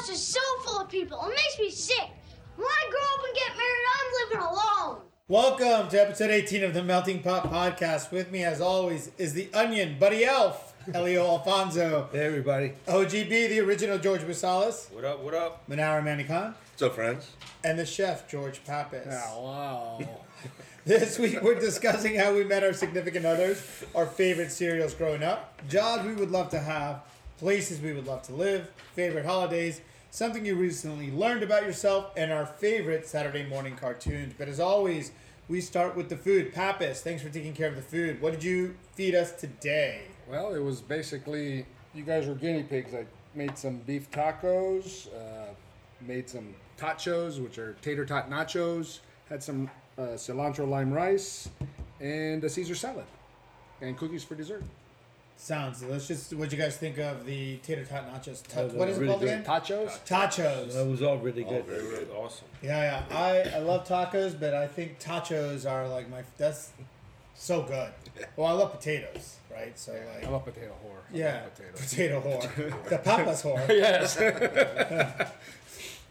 house is so full of people. It makes me sick. When I grow up and get married, I'm living alone. Welcome to episode 18 of the Melting Pot Podcast. With me, as always, is the Onion, Buddy Elf, Elio Alfonso, Hey everybody. OGB, the original George Basalis, What up? What up? Manara Manikhan, What's up, friends? and the chef, George Pappas. wow. This week, we're discussing how we met our significant others, our favorite cereals growing up, jobs we would love to have, places we would love to live, favorite holidays, something you recently learned about yourself, and our favorite Saturday morning cartoons. But as always, we start with the food. Pappas, thanks for taking care of the food. What did you feed us today? well, it was basically you guys were guinea pigs. I made some beef tacos, uh, made some tachos, which are tater tot nachos. Had some uh, cilantro lime rice, and a Caesar salad, and cookies for dessert. Sounds delicious. What'd you guys think of the tater tot nachos? Ta- Those are what is it really called good. again? Tachos. Tachos. That was all really good. very good. Awesome. Yeah, yeah. I, I love tacos, but I think tachos are like my that's so good. Well, I love potatoes, right? So like I'm a potato whore. I yeah, love potato whore, the papa's whore. yes.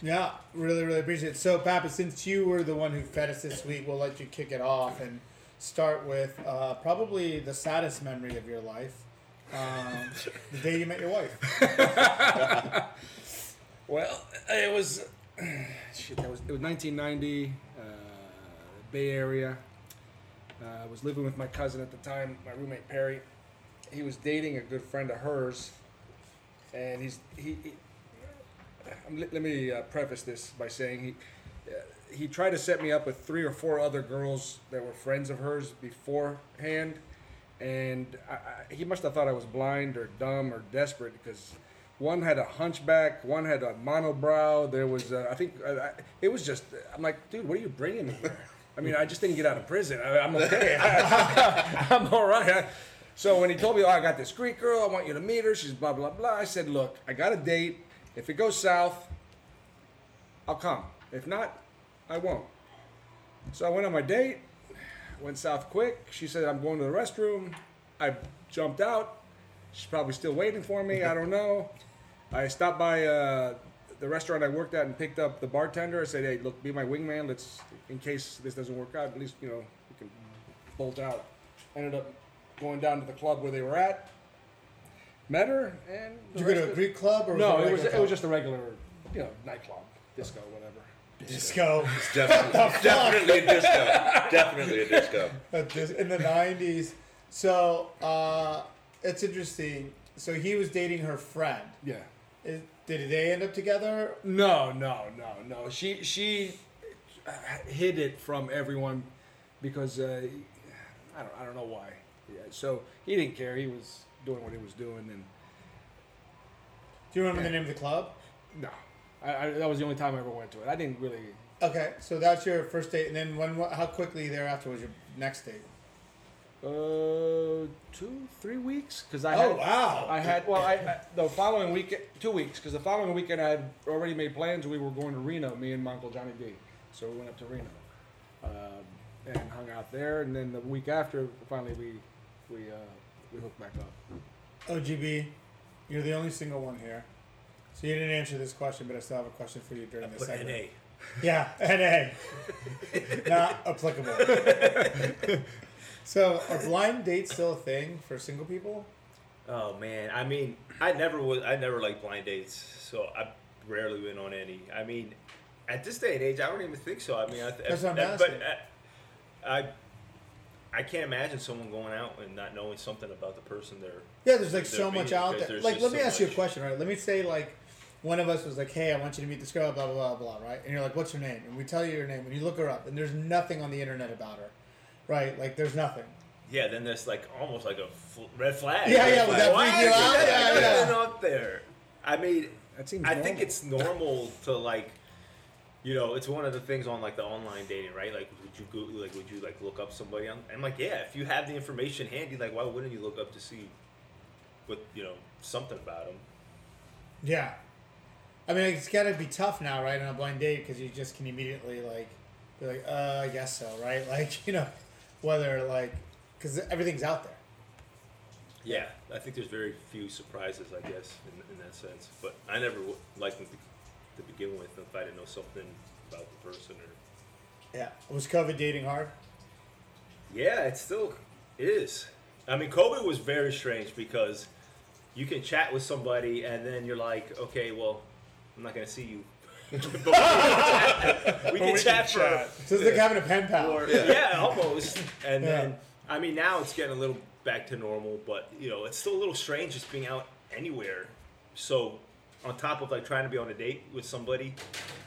Yeah, really, really appreciate it. So, Papa, since you were the one who fed us this week, we'll let you kick it off and start with uh, probably the saddest memory of your life. Um, the day you met your wife. Well, it was shit. That was it was 1990, uh, Bay Area. Uh, I was living with my cousin at the time, my roommate Perry. He was dating a good friend of hers, and he's he. he let, let me uh, preface this by saying he. Uh, he tried to set me up with three or four other girls that were friends of hers beforehand, and I, I, he must have thought I was blind or dumb or desperate because one had a hunchback, one had a monobrow. There was, uh, I think, I, it was just. I'm like, dude, what are you bringing me here? I mean, I just didn't get out of prison. I, I'm okay. I'm all right. So when he told me, oh, I got this Greek girl, I want you to meet her. She's blah blah blah. I said, look, I got a date. If it goes south, I'll come. If not, I won't. So I went on my date, went south quick. She said, I'm going to the restroom. I jumped out. She's probably still waiting for me. I don't know. I stopped by uh, the restaurant I worked at and picked up the bartender. I said, hey, look, be my wingman. Let's, in case this doesn't work out, at least, you know, we can bolt out. Ended up going down to the club where they were at. Met her, and Did you go to a Greek club or no, was it was it was just a regular, you know, nightclub, disco, whatever. Disco Definitely, definitely a disco. Definitely a disco. at this- in the '90s. So uh, it's interesting. So he was dating her friend. Yeah. Is, did they end up together? No, no, no, no. She she uh, hid it from everyone because uh, I don't I don't know why. Yeah, so he didn't care. He was doing what he was doing, and Do you remember the name of the club? no, I, I, that was the only time I ever went to it. I didn't really. Okay, so that's your first date, and then when? How quickly thereafter was your next date? Uh, two, three weeks, because I Oh, had, wow. I had well, I, I the following week, two weeks, because the following weekend I had already made plans. We were going to Reno, me and my uncle Johnny D. So we went up to Reno, um, and hung out there. And then the week after, finally we we uh, we hooked back up. OGB, you're the only single one here, so you didn't answer this question, but I still have a question for you during this Put segment. NA. Yeah, NA. Not applicable. so, are blind dates still a thing for single people? Oh man, I mean, I never was. I never liked blind dates, so I rarely went on any. I mean, at this day and age, I don't even think so. I mean, I, That's what I'm I- asking. But I, I, I can't imagine someone going out and not knowing something about the person they're. Yeah, there's like so much out there. Like, let me so ask you a question, right? Let me say, like, one of us was like, hey, I want you to meet this girl, blah, blah, blah, blah, right? And you're like, what's her name? And we tell you her name, and you look her up, and there's nothing on the internet about her, right? Like, there's nothing. Yeah, then there's like almost like a fl- red flag. Yeah, yeah, It's would that why freak you is out? that Yeah, even yeah. out there? I mean, That seems. I think it's normal to like, you know, it's one of the things on like the online dating, right? Like, would you go, like, would you like look up somebody? On, I'm like, yeah, if you have the information handy, like, why wouldn't you look up to see what you know something about them? Yeah. I mean, it's got to be tough now, right, on a blind date, because you just can immediately, like, be like, uh, I guess so, right? Like, you know, whether, like, because everything's out there. Yeah, I think there's very few surprises, I guess, in, in that sense. But I never w- liked to to begin with if I didn't know something about the person or. Yeah. Was COVID dating hard? Yeah, it still is. I mean, COVID was very strange because you can chat with somebody and then you're like, okay, well, I'm not gonna see you. We can chat, we can chat for So it's like having a pen pal. or yeah, almost. And Yeah. then I mean now it's getting a little back to normal, but you know it's still a little strange just being out anywhere. So on top of like trying to be on a date with somebody,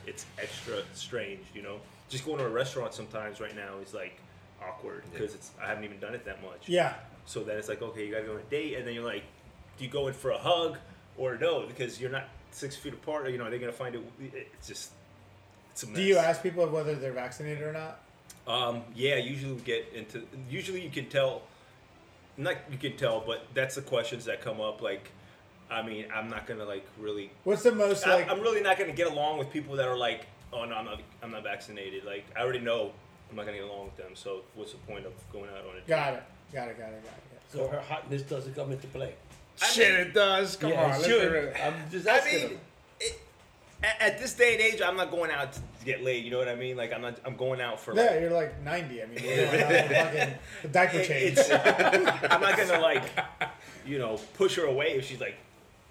it's extra strange. You know, just going to a restaurant sometimes right now is like awkward because it's I haven't even done it that much. Yeah. So then it's like okay, you gotta go on a date, and then you're like, do you go in for a hug or no? Because you're not six feet apart. You know, are they gonna find it? It's just. It's a mess. Do you ask people whether they're vaccinated or not? Um, yeah, usually we get into. Usually you can tell. Not you can tell, but that's the questions that come up. Like, I mean, I'm not gonna like really. What's the most like? I'm really not gonna get along with people that are like, oh no, I'm not. I'm not vaccinated. Like, I already know I'm not gonna get along with them. So what's the point of going out on a date? got it. Got it. Got it. Got it. So her hotness doesn't come into play. Shit, it does. Come yeah, on, it let's should. I'm just I mean, it, at, at this day and age, I'm not going out to get laid. You know what I mean? Like, I'm not. I'm going out for. Yeah, Like, you're like 90. I mean, you're going out fucking the diaper change. it's- I'm not gonna like, you know, push her away if she's like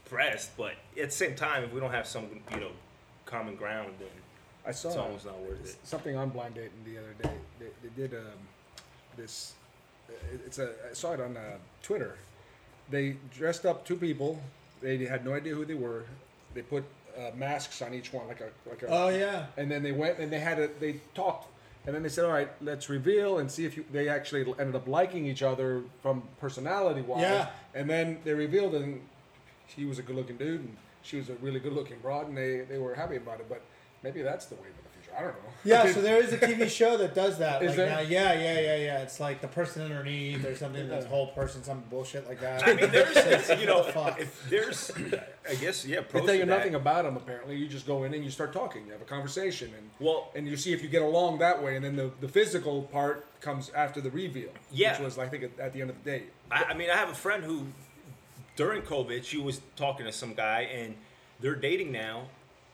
pressed. But at the same time, if we don't have some, you know, common ground, then I saw it's almost not worth it. something on blind dating the other day. They, they did um, this. It's a. I saw it on uh, Twitter. They dressed up two people. They had no idea who they were. They put uh, masks on each one, like a like a. oh yeah. And then they went and they had a they talked, and then they said, "All right, let's reveal and see if you." They actually ended up liking each other from personality wise. Yeah. And then they revealed, and he was a good-looking dude, and she was a really good-looking broad, and they they were happy about it. But maybe that's the way future. I don't know. Yeah, so there is a TV show that does that. Is like there? now. Yeah, yeah, yeah, yeah. It's like the person underneath or something. That's whole person, some bullshit like that. I mean, there's, you know, fuck? if there's, I guess, yeah, They pros tell you that. nothing about them. Apparently, you just go in and you start talking. You have a conversation, and Well- and you see if you get along that way. And then the, the physical part comes after the reveal. Yeah. which was I think at, at the end of the day. I, I mean, I have a friend who, during COVID, she was talking to some guy, and they're dating now,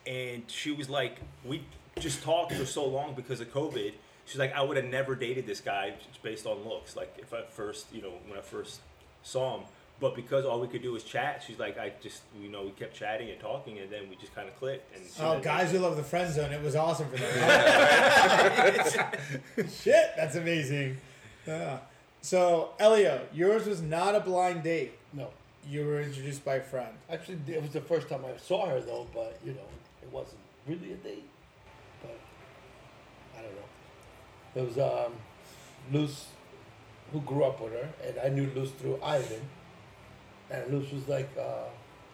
and she was like, we just talked for so long because of COVID. She's like, I would have never dated this guy based on looks. Like if I first, you know, when I first saw him, but because all we could do was chat, she's like, I just, you know, we kept chatting and talking, and then we just kind of clicked. And Oh, guys who love the friend zone, it was awesome for them. Shit, that's amazing. Yeah. So, Elio, yours was not a blind date. No. You were introduced by a friend. Actually, it was the first time I saw her though, but you know, it wasn't really a date. But I don't It was um, Luz, who grew up with her, and I knew Luz through Ivan. And Luz was like, uh,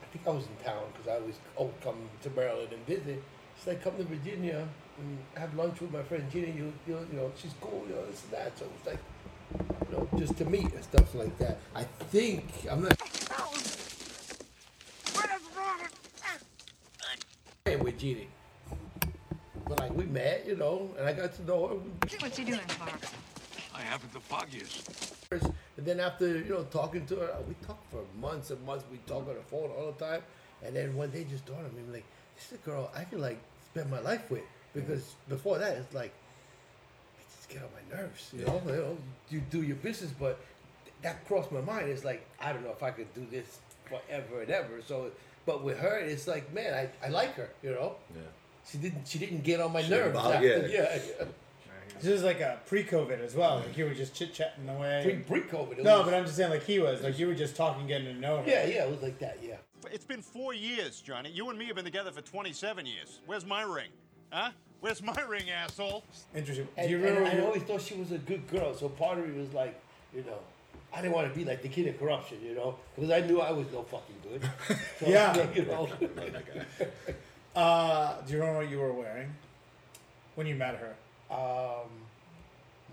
I think I was in town because I always oh come to Maryland and visit. She's like, come to Virginia and have lunch with my friend Gina. You, you, you know, she's cool, you know, this and that. So it was like, you know, just to meet and stuff like that. I think I'm not. playing with Jeannie. But like we met, you know, and I got to know her. What's he doing, Clark? I haven't the foggiest. And then after, you know, talking to her, we talked for months and months. We talk on the phone all the time. And then one day just dawned on me, I'm like, this is a girl I can like spend my life with. Because before that, it's like, it just get on my nerves, you know? You know, you do your business, but that crossed my mind. It's like, I don't know if I could do this forever and ever. So, but with her, it's like, man, I, I like her, you know? Yeah. She didn't. She didn't get on my She nerves. about- after, yeah. yeah. yeah. This is like a pre-COVID as well. Like you were just chit chatting away. Pre pre COVID. no, but I'm just saying, like he was, like you were just talking, getting to know her. yeah, yeah, it was like that. Yeah. It's been four years, Johnny. You and me have been together for 27 years. Where's my ring? Huh? Where's my ring, asshole? Interesting. And, Do you and remember? I always thought she was a good girl. So part of me was like, you know, I didn't want to be like the kid in corruption, you know, because I knew I was no fucking good. So, Yeah. You know. Uh, do you remember what you were wearing when you met her? um,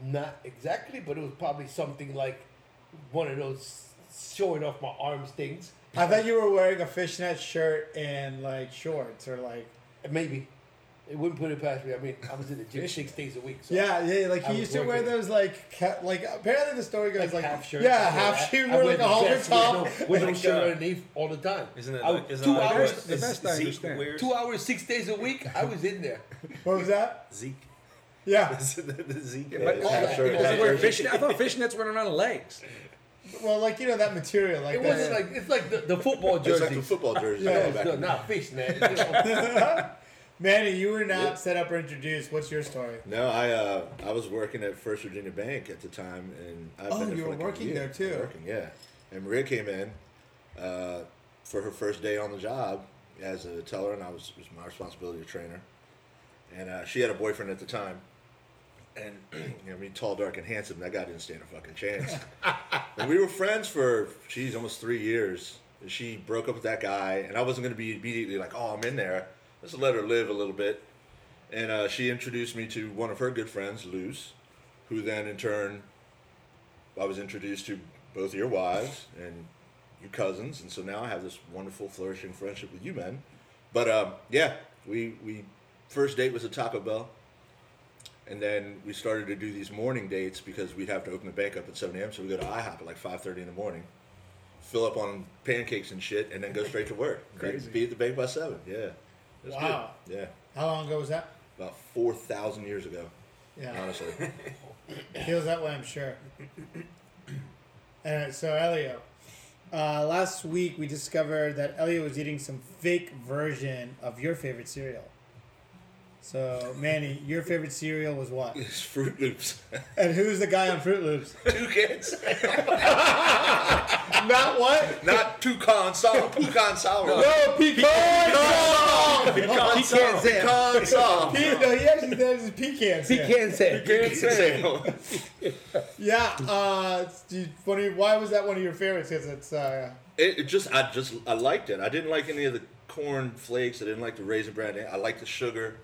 not exactly, but it was probably something like one of those showing off my arms things. I thought you were wearing a fishnet shirt and like shorts, or like Maybe. It wouldn't put it past me. I mean, I was in the gym six days a week. So Yeah, yeah, like I he was used to wear those like ca- like apparently the story goes like, like, half shirt. yeah, half shirt, I wear wear like a the halter vest with top. no, with no shirt uh, underneath all the time. Isn't it like, isn't two like hours? The best I Zeke understand. wears Two hours, six days a week. I was in there. What was that? Zeke. Yeah. the, the Zeke. But wears. oh, half shirt, does he half wear shirt. fish- I thought fishnets went around the legs. Well, like you know that material, like It wasn't like it's like the, the football It's like the football jersey. Yeah, no, not fish net. Manny, you were not Yeah. set up or introduced. What's your story? No, I uh, I was working at First Virginia Bank at the time, and I've Oh, been you were like working there, too. Working, yeah. And Maria came in uh, for her first day on the job as a teller, and I was was my responsibility to train her. And uh, she had a boyfriend at the time, and you know, me, tall, dark, and handsome. That guy didn't stand a fucking chance. and we were friends for she's almost three years. And she broke up with that guy, and I wasn't going to be immediately like, "Oh, I'm in there." Let's let her live a little bit. And uh, she introduced me to one of her good friends, Luz, who then in turn, I was introduced to both your wives and your cousins, and so now I have this wonderful, flourishing friendship with you men. But um, yeah, we we first date was at Taco Bell, and then we started to do these morning dates because we'd have to open the bank up at seven a.m. So we go to IHOP at like five thirty in the morning, fill up on pancakes and shit, and then go straight to work. Crazy. Be at the bank by seven. Yeah. It was good. Wow. Yeah. How long ago was that? About four thousand years ago. Yeah, Honestly. feels that way, I'm sure. All right, so Elio. Uh, last week we discovered that Elio was eating some fake version of your favorite cereal. So, Manny, your favorite cereal was what? it's Froot Loops. And who's the guy on Froot Loops? Toucans. Not what? Not toucan sour. Pecan sour. No, pecan song. Pecan Sam. Pecan sour. Pe- no, he actually says it's pecan. Sam. Pecan Sam. Can't. Yeah. Uh, you, funny. Why was that one of your favorites? Because it's uh, It, it just, I just, I liked it. I didn't like any of the corn flakes. I didn't like the raisin bran. I liked the sugar.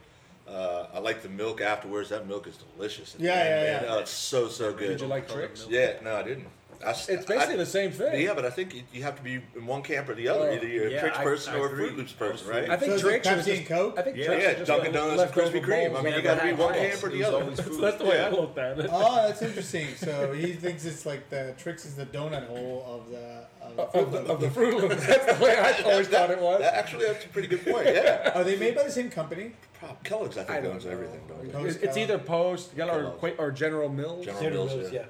Uh, I like the milk afterwards. That milk is delicious. at Yeah, end, yeah, man. yeah. Oh, it's so, so good. Did you like Trix? Yeah, no, I didn't. I s- It's basically I- the same thing. Yeah, but I think you, you have to be in one camp or the other. Oh. Either you're a Yeah, Trix I- person I or a agree. Froot Loops person, Fruit right? I think So is Trix are Pepsi just, and Coke? I think Yeah, Trix yeah, Dunkin' Donuts and leftover Krispy Kreme. I mean, you gotta be one camp or the other. always. That's the way I Yeah. looked at it. Oh, that's interesting. So he thinks it's like the Trix is the donut hole of the. Of the Of the, of the Froot Loops. That's the way I always thought it was. That, actually, that's a pretty good point. Yeah, Are they made by the same company? Prob- Kellogg's I I think don't owns know. everything. Don't they? It's, it's either Post, Yellow, or, Kellogg's. Qua- or General Mills. General General Mills, Mills, yeah.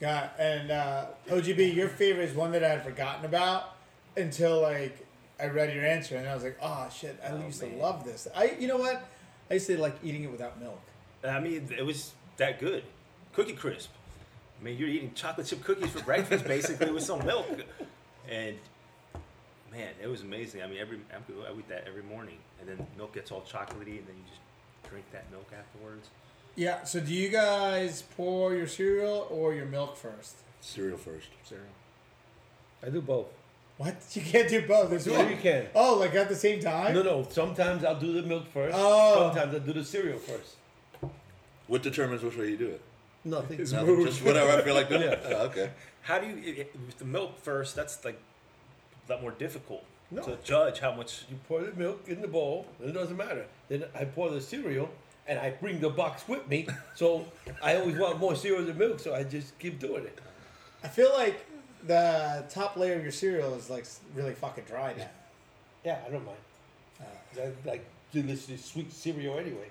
yeah. Yeah, and uh, OGB, your favorite is one that I had forgotten about until like I read your answer, and I was like, oh shit, I Oh, used man. to love this. I, you know what? I used to like eating it without milk. I mean, it was that good. Cookie Crisp. I mean, you're eating chocolate chip cookies for breakfast, basically, with some milk. And man, it was amazing. I mean, every I would- I would eat that every morning, and then milk gets all chocolatey, and then you just drink that milk afterwards. Yeah. So do you guys pour your cereal or your milk first? Cereal first. Cereal. I do both. What? You can't do both. There's Yeah, one. you can. Oh, like at the same time? No, no. Sometimes I'll do the milk first. Oh. Sometimes I'll do the cereal first. What determines which way you do it? Nothing. It's Nothing, just whatever I feel like doing. Yeah. Oh, okay. How do you it- it- with the milk first? That's like a lot more difficult No. to judge how much. You pour the milk in the bowl, and it doesn't matter. Then I pour the cereal, and I bring the box with me. So I always want more cereal than milk, so I just keep doing it. I feel like the top layer of your cereal is like really fucking dry now. Yeah, I don't mind. Uh, 'Cause I like delicious sweet cereal anyway.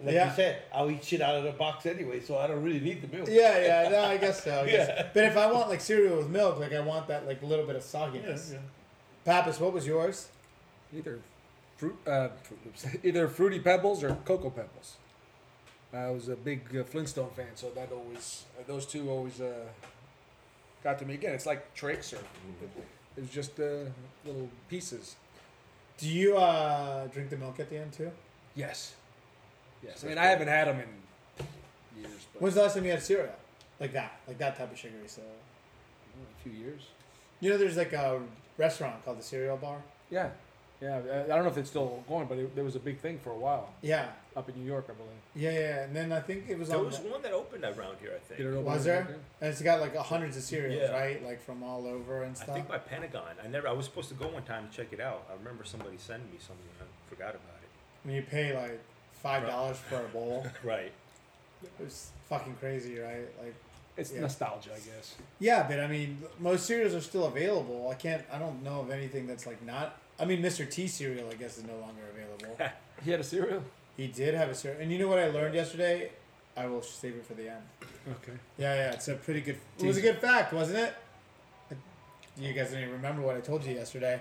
And like Yeah. you said, I'll eat shit out of the box anyway, so I don't really need the milk. Yeah, yeah, no, I guess so. I guess. Yeah. But if I want like cereal with milk, like I want that like little bit of Yeah, sogginess. yeah. Pappas, what was yours? Either fruit, uh, Fruit either fruity pebbles or cocoa pebbles. I was a big uh, Flintstone fan, so that always uh, those two always uh, got to me again. It's like Trix, or it was just uh, little pieces. Do you uh, drink the milk at the end too? Yes, yes. I mean, I haven't had them in years, but When's the last time you had cereal? Like that, like that type of sugary cereal. Oh, a few years. You know, there's like a restaurant called the Cereal Bar. Yeah, yeah. I, I don't know if it's still going, but it, there was a big thing for a while Yeah, up in New York, I believe. yeah, yeah. And then I think it was There on. was one that opened around here, I think. Did it open was there? there? And it's got like hundreds of cereals, Yeah. right? Like from all over and stuff. I think by Pentagon. I never. I was supposed to go one time to check it out. I remember somebody sending me something. and I forgot about it. when you pay like five dollars for a bowl. Right. It was fucking crazy, right? Like, It's Yeah. nostalgia, I guess. yeah, but I mean, most cereals are still available. I can't. I don't know of anything that's like not. I mean, Mr. T cereal, I guess, is no longer available. He had a cereal. he did have a cereal, and you know what I learned yesterday? I will save it for the end. Okay. Yeah, yeah, it's a pretty good. It was a good fact, wasn't it? You guys don't even remember what I told you yesterday.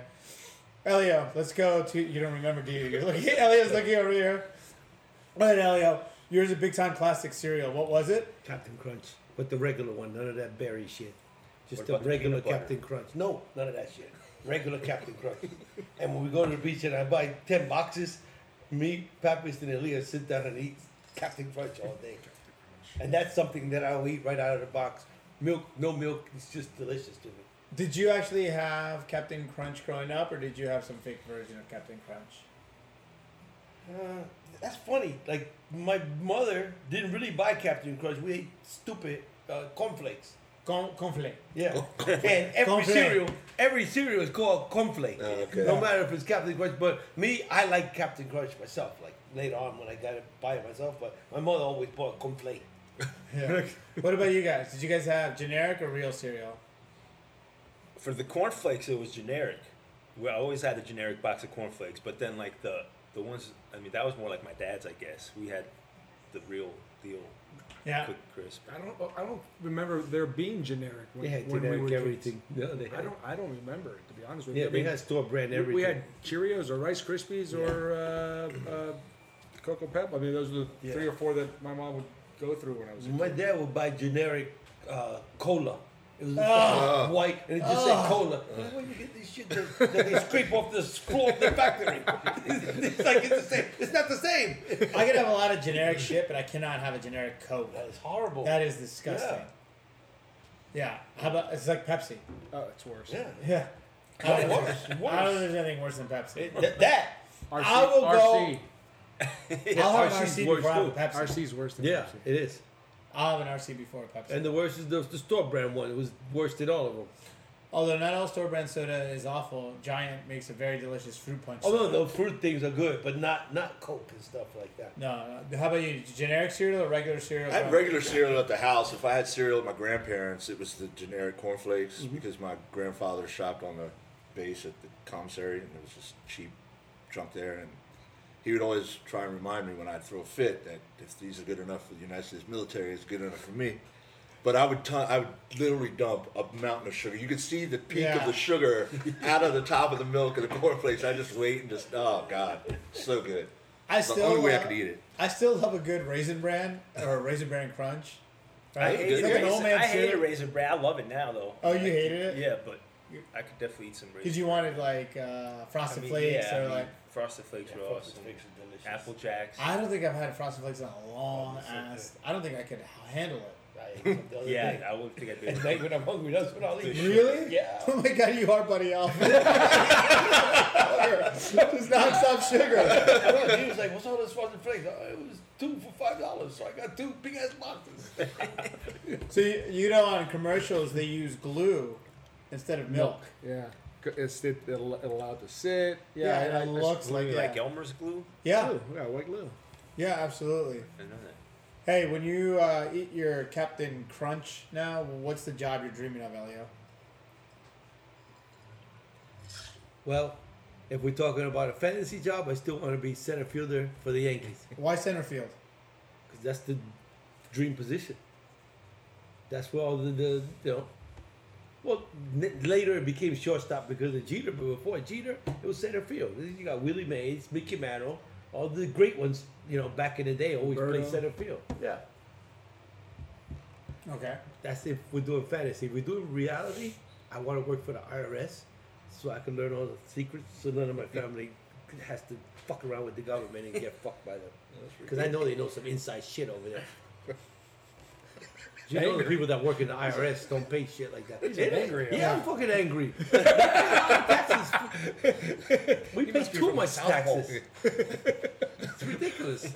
Elio, let's go to. You don't remember, do you? You're looking. Elio's looking over here. All right, Elio, yours a big time classic cereal. What was it? Captain Crunch, but the regular one, none of that berry shit. Just What the about the regular? Captain Crunch. No, none of that shit. Regular Captain Crunch. And when we go to the beach and I buy ten boxes, me, Papis, and Elia sit down and eat Captain Crunch all day. And that's something that I'll eat right out of the box. Milk, no milk. It's just delicious to me. Did you actually have Captain Crunch growing up, or did you have some fake version of Captain Crunch? Uh, that's funny. Like my mother didn't really buy Captain Crunch. We ate stupid uh, cornflakes. Con- conflict. Yeah, and every Cornflake. cereal, every cereal is called cornflake. Oh, okay. No matter if it's Captain Crunch, but me, I like Captain Crunch myself. Like later on when I got to buy it myself, but my mother always bought cornflake. Yeah. what about you guys? Did you guys have generic or real cereal? For the cornflakes, it was generic. We always had a generic box of cornflakes, but then like the the ones, I mean, that was more like my dad's, I guess. We had the real deal, Yeah. quick crisp. I don't. I don't remember there being generic when, They had when generic we were kids. everything. No, they had. I don't. I don't remember to be honest with you. Yeah, I they mean, had store brand we- everything. We had Cheerios or Rice Krispies or uh, uh, Cocoa Pep. I mean, those are the Yeah. three or four that my mom would go through when I was a My kid. dad would buy generic uh, cola. It was Ah. uh, white and it just said cola. Like, Where you get this shit that, that they scrape off the floor of the factory? it's like it's the same. It's not the same. I could have a lot of generic shit, but I cannot have a generic Coke. That is horrible. That is disgusting. Yeah. How about it's like Pepsi? Oh, it's worse. yeah. Yeah. I No, don't, know- worse, I don't worse. know if there's anything worse than Pepsi. It- that, that. RC, I will go- RC, I'll have an RC's RC worse before I have a too. Pepsi. RC's worse than Yeah, Pepsi. it is. I'll have an RC before a Pepsi. And the worst is the, the store brand one. It was worse than all of them. Although not all store brand soda is awful, Giant makes a very delicious fruit punch. Although soda. the fruit things are good, but not not Coke and stuff like that. No, no. How about you? Generic cereal or regular cereal? I had regular cereal at the house. If I had cereal at my grandparents, it was the generic cornflakes mm-hmm. because my grandfather shopped on the base at the commissary and it was just cheap junk there. And he would always try and remind me when I'd throw a fit that if these are good enough for the United States military, it's good enough for me. But I would, ton- I would literally dump a mountain of sugar. You could see the peak Yeah. of the sugar out of the top of the milk of the cornflakes. I just wait and just, oh god, so good. I It's the still only way I uh, could eat it. I still love a good raisin bran or a raisin bran crunch. I Right? hated, It's like an old man I hated raisin bran. I love it now though. Oh, you hated it? Yeah, but I could definitely eat some raisin. Because you wanted like uh, frosted I mean, flakes yeah, I or mean, like. Frosted flakes were awesome. Apple jacks. I don't think I've had frosted flakes in a long Oh, so ass. I don't think I could handle it. I ate some the other Yeah, day. I wouldn't think I'd be. At night when I'm hungry, that's when I'll eat. Really? Yeah. Oh my god, you are buddy Elf. Just non-stop sugar. He was like, "What's all this frosted flakes?" Oh, it was two for five dollars, so I got two big ass boxes. So you, you know on commercials they use glue instead of milk. Yeah. C- It's it, it'll, it'll allow it to sit. Yeah, Yeah, it I- I- looks like yeah. like Elmer's glue. Yeah, Glue, yeah, white glue. yeah, absolutely. I know that. Hey, when you uh, eat your Captain Crunch now, what's the job you're dreaming of, Elio? Well, if we're talking about a fantasy job, I still want to be center fielder for the Yankees Why center field? because that's the dream position. That's where all the, the you know. Well, n- later it became shortstop because of Jeter, but before Jeter, it was center field. You got Willie Mays, Mickey Mantle, all the great ones. You know, back in the day, always played center field. Yeah. Okay. That's if we're doing fantasy. If we're doing reality, I want to work for the IRS so I can learn all the secrets so none of my family has to fuck around with the government and get fucked by them. Because I know they know some inside shit over there. You know the people that work in the IRS don't pay shit like that. He's angry, Yeah, I'm fucking angry. taxes. We pay too much the South Pole. taxes. it's ridiculous.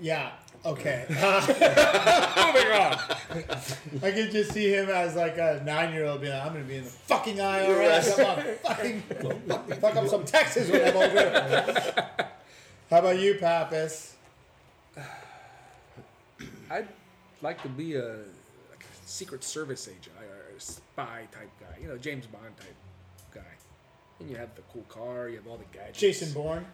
Yeah. Okay. Moving on. I could just see him as like a nine-year-old being like, I'm gonna be in the fucking IRS. I'm gonna fucking fuck up some taxes when I'm older. How about you, Pappas? I'd like to be a, like a Secret Service agent or a spy type guy. You know, James Bond type guy. And you have the cool car, you have all the gadgets. Jason Bourne.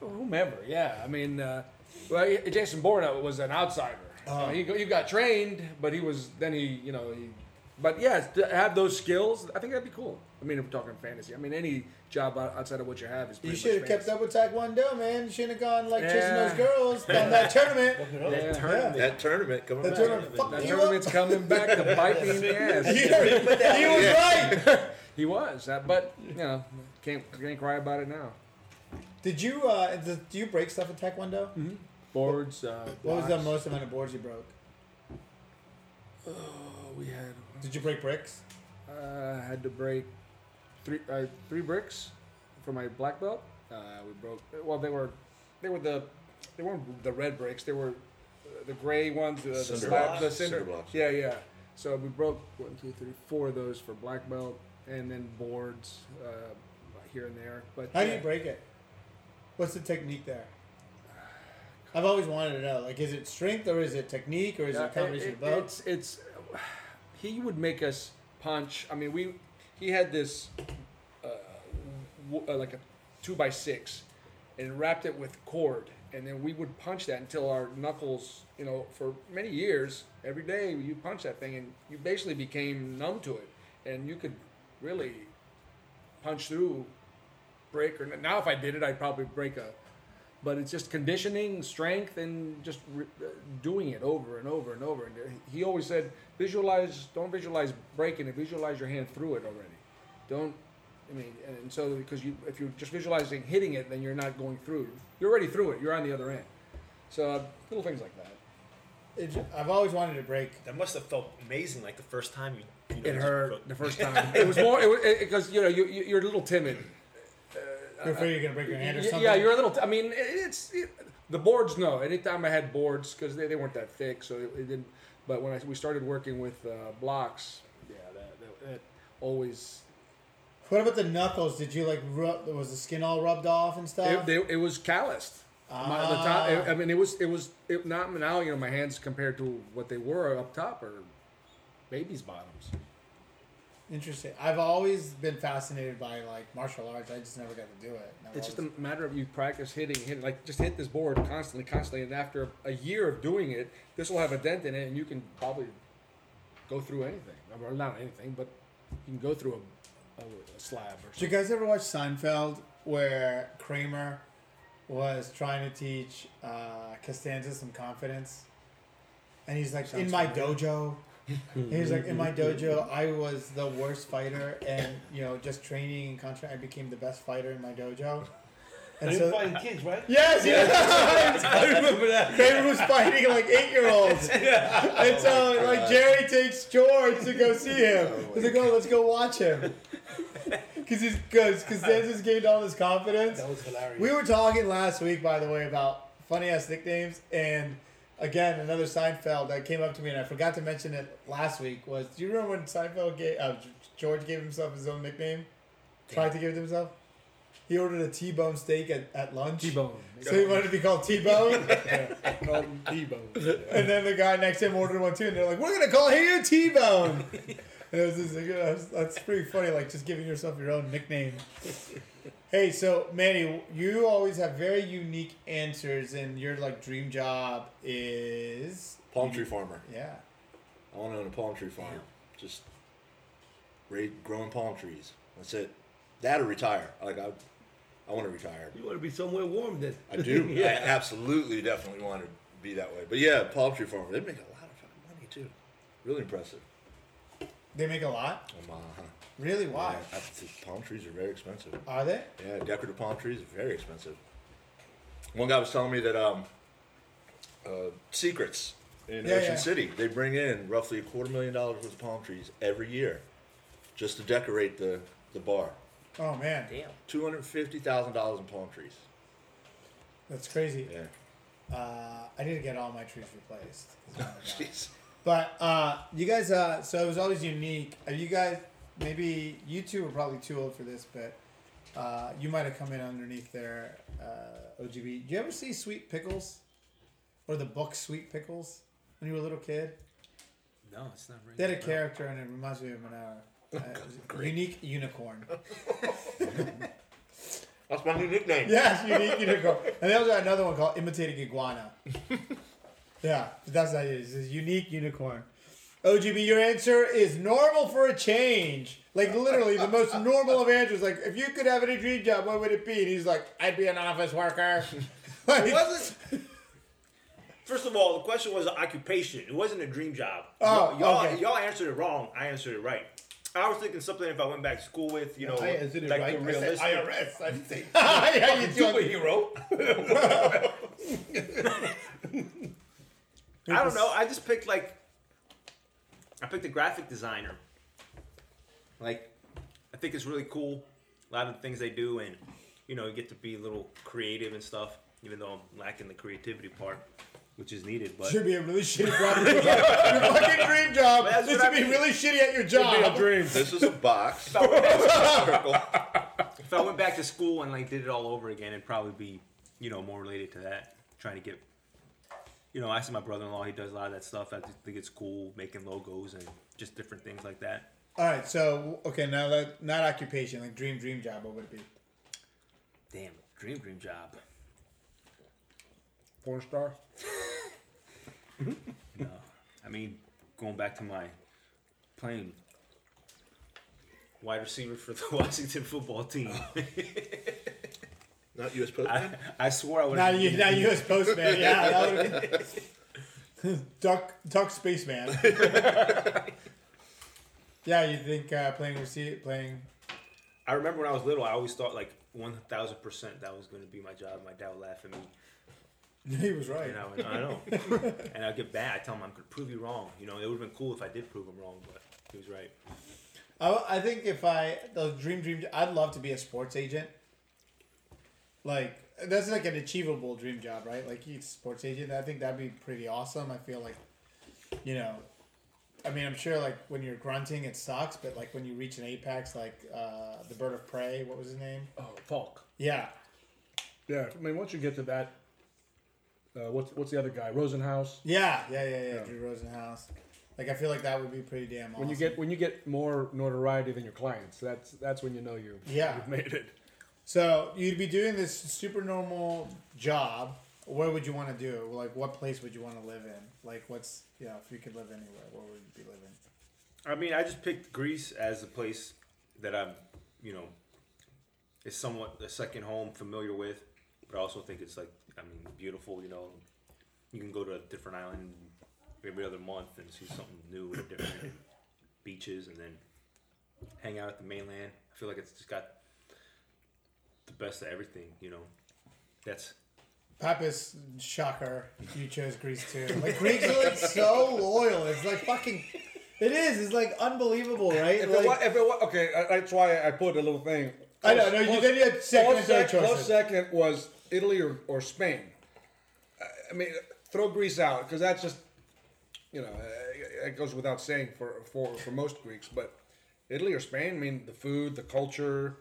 whomever. Yeah, I mean, uh, well, Jason Bourne uh, was an outsider. Oh. Uh, he he got trained, but he was then he you know he. But yeah, to have those skills, I think that'd be cool. I mean, if we're talking fantasy, I mean, any job outside of what you have is. You should have kept up with Taekwondo, man. You shouldn't have gone like chasing those girls on that tournament. Yeah. Tournament. That tournament coming That back. tournament fucked That tournament's up. coming back to bite me in the ass. he was right. He was, uh, but you know, can't can't cry about it now. Did you uh, do do you break stuff in Taekwondo? Boards. Uh, What was the most amount of boards you broke? Oh, we had. Did you break bricks? Uh, had to break three uh, three bricks for my black belt. Uh, we broke. Well, they were they were the they weren't the red bricks. They were uh, the gray ones. Uh, the Cinder slab, blocks. the cinder. Cinder blocks. Yeah, yeah. So we broke one, two, three, four of those for black belt, and then boards uh, here and there. But How do you break it? What's the technique there? I've always wanted to know. Like, is it strength or is it technique or is it Yeah, a combination it- of both? It's it's he would make us punch. I mean, we he had this uh, w- uh, like a two by six, and wrapped it with cord, and then we would punch that until our knuckles. You know, for many years, every day you punch that thing, and you basically became numb to it, and you could really punch through break or now if I did it I'd probably break a but it's just conditioning strength and just re- uh, doing it over and over and over. And he always said visualize don't visualize breaking it visualize your hand through it already. Don't I mean and so because you if you're just visualizing hitting it then you're not going through. You're already through it. You're on the other end. So uh, little things like that. It- I've always wanted to break. That must have felt amazing, like the first time you. you know, it hurt broke- the first time. It was more it was because you know you, you- you're a little timid You're afraid you're gonna break your hand or something. Yeah, you're a little. T- I mean, it's it, the boards. No, anytime I had boards because they, they weren't that thick, so it, it didn't. But when I, we started working with uh, blocks, yeah, that, that, that always What about the knuckles? Did you like rub? Was the skin all rubbed off and it, stuff? they, it was calloused. My, the top, Ah. I mean, it was it was it, not now. You know, my hands compared to what they were up top are baby's bottoms. Interesting. I've always been fascinated by like martial arts. I just never got to do it. It's just a matter of you practice hitting, hitting, like just hit this board constantly, constantly, and after a year of doing it, this will have a dent in it, and you can probably go through anything. Well, not anything, but you can go through a, a, a slab or something. Did you guys ever watch Seinfeld where Kramer was trying to teach uh, Costanza some confidence? And he's like, in my familiar. dojo. He's like, in my dojo, I was the worst fighter, and you know, just training and contract, I became the best fighter in my dojo. And And so, you're fighting kids, right? yes, yes, I remember that. Kramer was fighting like eight year olds. And so, like, Jerry takes George to go see him. He's like, oh, let's go watch him. Because he's good. Costanza's gained all this confidence. That was hilarious. We were talking last week, by the way, about funny ass nicknames, and again, another Seinfeld that came up to me, and I forgot to mention it last week. Was do you remember when Seinfeld gave uh, George gave himself his own nickname? Tried to give it to himself. He ordered a T-bone steak at, at lunch. T-bone. So he wanted to be called T-bone, Called him T-bone. and then the guy next to him ordered one too, and they're like, "We're gonna call you T-bone." And it was just like, that's, that's pretty funny, like just giving yourself your own nickname. Hey, so Manny, you always have very unique answers, and your like dream job is Palm tree farmer. yeah. I want to own a palm tree farm. Just raise, growing palm trees. That's it. That or retire. Like I, I want to retire. You want to be somewhere warm then. I do. I yeah. absolutely, definitely want to be that way. But yeah, palm tree farmer. They make a lot of fucking money too. Really impressive. They make a lot. Um, uh-huh. Really? Why? Yeah, I palm trees are very expensive. Are they? Yeah, decorative palm trees are very expensive. One guy was telling me that um, uh, Secrets in Yeah, Ocean yeah. City, they bring in roughly a quarter million dollars worth of palm trees every year just to decorate the, the bar. Oh man, Damn. Two hundred fifty thousand dollars in palm trees. that's crazy. Yeah, Uh, I need to get all my trees replaced. Jeez. But uh, you guys, uh, so it was always unique. Are you guys maybe you two are probably too old for this, but uh, you might have come in underneath there, uh, OGB. Do you ever see Sweet Pickles or the book Sweet Pickles when you were a little kid? No, it's not right. They had a character and it reminds me of Manara. Uh, unique unicorn. That's my new nickname. Yes, unique unicorn. And they also had another one called imitating iguana. yeah, but that's not it. It's a unique unicorn. OGB, your answer is normal for a change. Like literally the most normal of answers. Like if you could have any dream job, what would it be? And he's like, I'd be an office worker. Like, It wasn't. First of all, the question was occupation. It wasn't a dream job. Oh, y'all, okay. y'all answered it wrong. I answered it right. I was thinking something if I went back to school with, you know, I answered it like right. the I said. IRS. I didn't say yeah, you superhero. I don't know. I just picked like I picked a graphic designer. Like I think it's really cool. A lot of the things they do, and you know, you get to be a little creative and stuff. Even though I'm lacking the creativity part, which is needed. But Should be a really shitty job. your fucking dream job That's is what to I be mean. really shitty at your job. dream. This is a box. This is a circle. if I went back to school and like did it all over again, it'd probably be you know more related to that. Trying to get. You know, I see my brother-in-law. He does a lot of that stuff. I just think it's cool making logos and just different things like that. All right, so okay, now that not occupation, like dream dream job, what would it be? Damn, dream dream job. Porn star. No, I mean, going back to my playing wide receiver for the Washington football team. Oh. Not U.S. I, Postman. I swore I would. Not, U- not U.S. Postman. Yeah, that would be Duck Duck Spaceman. yeah, you think uh, playing receipt, playing? I remember when I was little, I always thought like one thousand percent that was going to be my job. My dad would laugh at me, He was right. and I, would, I know, and I'd get bad. I tell him I'm going to prove you wrong. You know, it would have been cool if I did prove him wrong, but he was right. I, I think if I the dream dream, I'd love to be a sports agent. Like that's like an achievable dream job, right? Like you sports agent. I think that'd be pretty awesome. I feel like, you know, I mean, I'm sure like when you're grunting, it sucks, but like when you reach an apex, like uh, the bird of prey, what was his name? Oh, Falk. Yeah, Yeah, I mean, once you get to that, uh, what's what's the other guy? Rosenhaus. yeah, yeah, yeah, yeah. Yeah. Drew Rosenhaus. Like I feel like that would be pretty damn awesome. When you get when you get more notoriety than your clients, that's that's when you know you Yeah. you've made it. So you'd be doing this super normal job. Where would you want to do? Like, what place would you want to live in? Like, what's you know, if you could live anywhere, where would you be living? I mean, I just picked Greece as a place that I'm, you know, is somewhat a second home, familiar with, but I also think it's like, I mean, beautiful. You know, you can go to a different island every other month and see something new and different beaches, and then hang out at the mainland. I feel like it's just got the best of everything. You know, that's Pappas, shocker, you chose Greece too. Like Greeks are like so loyal. It's like fucking. It is. It's like unbelievable, right? If, Like, it, wa- if it wa- okay, that's why I put a little thing. I know. No, you, then you had second and Close, third sec- close second was Italy or, or Spain. I- I mean, throw Greece out because that's just, you know, uh, it goes without saying for, for, for most Greeks. But Italy or Spain, I mean, the food, the culture,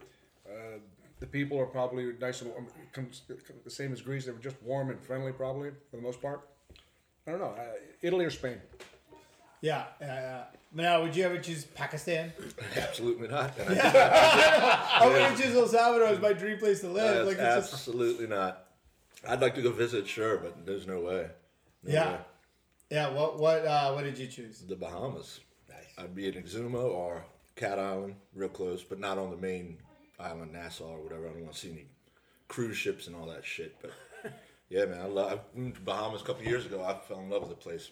uh, the people are probably nice and com- the same as Greece. They were just warm and friendly, probably for the most part. I don't know, uh, Italy or Spain. Yeah. Uh, now, would you ever choose Pakistan? Absolutely not. I I would choose El Salvador as my dream place to live. That's like it's just absolutely not. I'd like to go visit, sure, but there's no way. No yeah, way. yeah. What what uh, what did you choose? The Bahamas. I'd be in Exuma or Cat Island, real close, but not on the main island, Nassau or whatever. I don't want to see any cruise ships and all that shit. But yeah, man, I love. I moved to Bahamas a couple years ago. I fell in love with the place.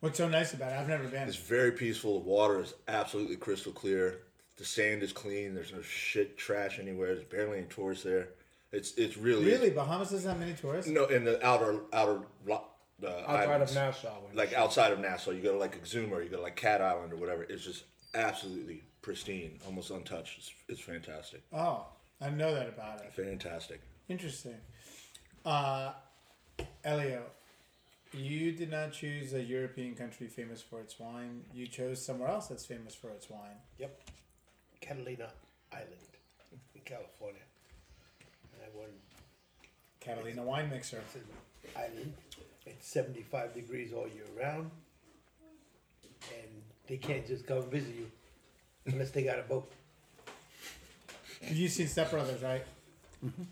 What's so nice about it? I've never been. It's very peaceful. The water is absolutely crystal clear. The sand is clean. There's no shit, trash anywhere. There's barely any tourists there. It's it's really Really, Bahamas doesn't have many tourists. no in the outer outer lo- uh, Outside islands. of Nassau. when- like outside of Nassau, you go to like Exuma, or you go to like Cat Island or whatever. It's just absolutely pristine, almost untouched. It's, it's fantastic, Oh, I know that about it. fantastic. Interesting. Uh, Elio, you did not choose a European country famous for its wine. You chose somewhere else that's famous for its wine. Yep. Catalina Island in California. And I won. Catalina Wine Mixer. to the island. It's 75 degrees all year round. And they can't just come visit you unless they got a boat. You've seen Step Brothers, right?